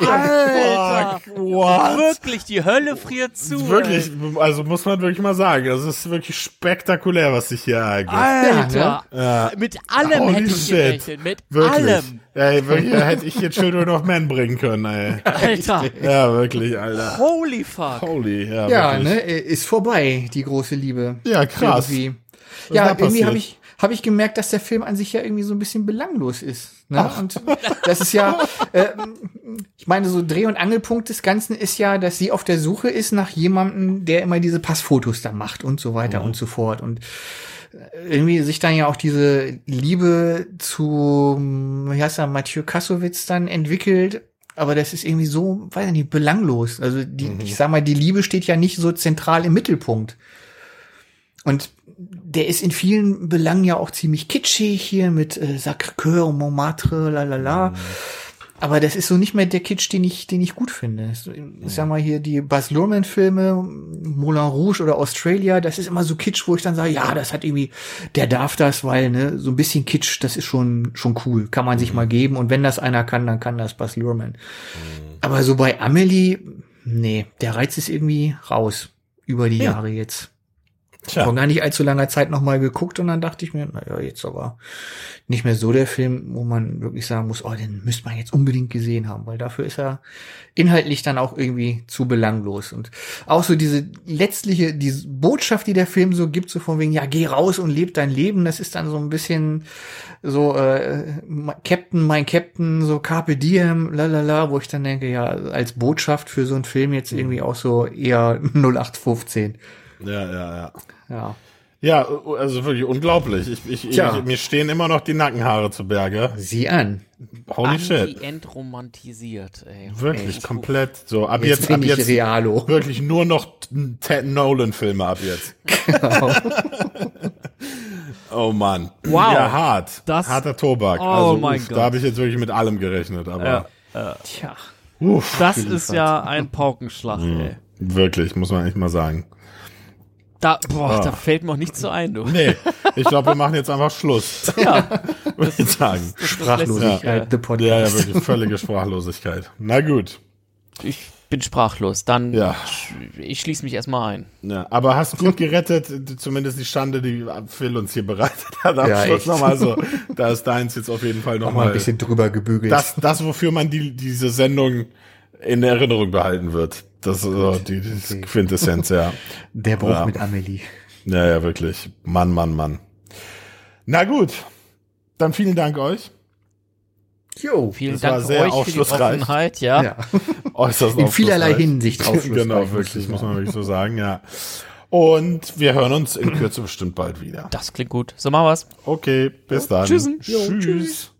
[SPEAKER 1] Fuck, what?
[SPEAKER 3] Wirklich, die Hölle friert zu.
[SPEAKER 1] Wirklich, also muss man wirklich mal sagen, das ist wirklich spektakulär, was sich hier
[SPEAKER 3] Ey.
[SPEAKER 1] ergibt.
[SPEAKER 3] Alter.
[SPEAKER 1] Ja.
[SPEAKER 3] Mit allem
[SPEAKER 1] Holy
[SPEAKER 3] hätte ich
[SPEAKER 1] shit.
[SPEAKER 3] gerechnet. Mit
[SPEAKER 1] Wirklich.
[SPEAKER 3] allem.
[SPEAKER 1] Ey, wirklich, da hätte ich hier Children of Men bringen können, ey.
[SPEAKER 3] Alter.
[SPEAKER 1] Ja, wirklich, Alter.
[SPEAKER 3] Holy fuck.
[SPEAKER 1] Holy, ja,
[SPEAKER 2] Ja,
[SPEAKER 1] wirklich.
[SPEAKER 2] ne, ist vorbei, die große Liebe.
[SPEAKER 1] Ja, krass.
[SPEAKER 2] Irgendwie. Ja, irgendwie habe ich habe ich gemerkt, dass der Film an sich ja irgendwie so ein bisschen belanglos ist. Ne? Und das ist ja, äh, ich meine, so Dreh- und Angelpunkt des Ganzen ist ja, dass sie auf der Suche ist nach jemandem, der immer diese Passfotos da macht und so weiter
[SPEAKER 1] Mhm.
[SPEAKER 2] und so fort. Und äh, irgendwie sich dann ja auch diese Liebe zu, wie heißt er, Mathieu Kassowitz dann entwickelt. Aber das ist irgendwie so, weiß ich nicht, belanglos. Also die,
[SPEAKER 1] Mhm.
[SPEAKER 2] ich sag mal, die Liebe steht ja nicht so zentral im Mittelpunkt. Und der ist in vielen Belangen ja auch ziemlich kitschig hier mit äh, Sacré-Cœur und Montmartre, la la la. Aber das ist so nicht mehr der Kitsch, den ich, den ich gut finde. Ich sag mal hier die Baz Luhrmann-Filme, Moulin Rouge oder Australia, das ist immer so Kitsch, wo ich dann sage, ja, das hat irgendwie, der darf das, weil ne, so ein bisschen Kitsch, das ist schon schon cool, kann man sich mal geben. Und wenn das einer kann, dann kann das Baz Luhrmann. Aber so bei Amelie, nee, der Reiz ist irgendwie raus über die Jahre jetzt
[SPEAKER 1] Tja.
[SPEAKER 2] vor gar nicht allzu langer Zeit nochmal geguckt und dann dachte ich mir, naja, jetzt aber nicht mehr so der Film, wo man wirklich sagen muss, oh, den müsste man jetzt unbedingt gesehen haben, weil dafür ist er inhaltlich dann auch irgendwie zu belanglos. Und auch so diese letztliche, diese Botschaft, die der Film so gibt, so von wegen, ja, geh raus und leb dein Leben, das ist dann so ein bisschen so, äh, Captain, mein Captain, so Carpe Diem, lalala, wo ich dann denke, ja, als Botschaft für so einen Film jetzt irgendwie auch so eher [LAUGHS] 0815.
[SPEAKER 1] Ja, ja, ja.
[SPEAKER 2] Ja.
[SPEAKER 1] Ja, also wirklich unglaublich. Ich, ich, ich, mir stehen immer noch die Nackenhaare zu Berge.
[SPEAKER 2] Sieh an.
[SPEAKER 1] Holy shit.
[SPEAKER 3] entromantisiert, ey.
[SPEAKER 1] Wirklich, komplett. So, ab
[SPEAKER 2] Jetzt,
[SPEAKER 1] jetzt, ab jetzt
[SPEAKER 2] Realo.
[SPEAKER 1] wirklich nur noch Ted Nolan-Filme ab jetzt. oh Mann.
[SPEAKER 3] Wow.
[SPEAKER 1] Ja, hart.
[SPEAKER 3] Das-
[SPEAKER 1] Harter Tobak.
[SPEAKER 3] Oh
[SPEAKER 1] also,
[SPEAKER 3] mein
[SPEAKER 1] uff,
[SPEAKER 3] Gott.
[SPEAKER 1] Da habe ich jetzt wirklich mit allem gerechnet, aber
[SPEAKER 2] Tja.
[SPEAKER 1] uff,
[SPEAKER 3] Das ist ja ein Paukenschlag, ey.
[SPEAKER 1] wirklich, muss man echt mal sagen.
[SPEAKER 3] Da, boah,
[SPEAKER 1] Ah.
[SPEAKER 3] da fällt mir auch nichts so ein, du.
[SPEAKER 1] Nee, ich glaube, wir machen jetzt einfach Schluss.
[SPEAKER 3] Ja, [LAUGHS]
[SPEAKER 1] Würde ich sagen.
[SPEAKER 2] Sprachlosigkeit, the
[SPEAKER 1] Ja,
[SPEAKER 2] Podcast.
[SPEAKER 1] ja, wirklich völlige Sprachlosigkeit. Na gut.
[SPEAKER 3] ich bin sprachlos. Dann,
[SPEAKER 1] Ja.
[SPEAKER 3] ich schließe mich erstmal ein.
[SPEAKER 1] Ja, aber hast gut gerettet, zumindest die Schande, die Phil uns hier bereitet hat. Am
[SPEAKER 2] Ja,
[SPEAKER 1] Schluss
[SPEAKER 2] echt.
[SPEAKER 1] nochmal so. Da ist deins jetzt auf jeden Fall
[SPEAKER 2] Noch mal ein
[SPEAKER 1] nochmal
[SPEAKER 2] bisschen drüber gebügelt.
[SPEAKER 1] das, das, wofür man die, diese Sendung in Erinnerung behalten wird. Das ist so die, die Quintessenz, ja. [LAUGHS]
[SPEAKER 2] Der Bruch
[SPEAKER 1] Ja.
[SPEAKER 2] mit Amelie.
[SPEAKER 1] Ja, ja, wirklich. Mann, Mann, Mann. Na gut. Dann vielen Dank euch.
[SPEAKER 2] Jo.
[SPEAKER 3] Vielen
[SPEAKER 1] Das war
[SPEAKER 3] Dank
[SPEAKER 1] sehr
[SPEAKER 3] euch für die
[SPEAKER 1] aufschlussreich.
[SPEAKER 3] Offenheit, ja.
[SPEAKER 2] Ja. [LAUGHS]
[SPEAKER 1] Äußerst
[SPEAKER 2] In vielerlei. Hinsicht [LAUGHS] aufschlussreich.
[SPEAKER 1] Genau, wirklich,
[SPEAKER 2] ich
[SPEAKER 1] muss man wirklich so sagen, ja. Und wir hören uns in Kürze bestimmt bald wieder.
[SPEAKER 3] Das klingt gut. So machen wir's.
[SPEAKER 1] Okay, bis dann.
[SPEAKER 3] Tschüssen.
[SPEAKER 1] Tschüss.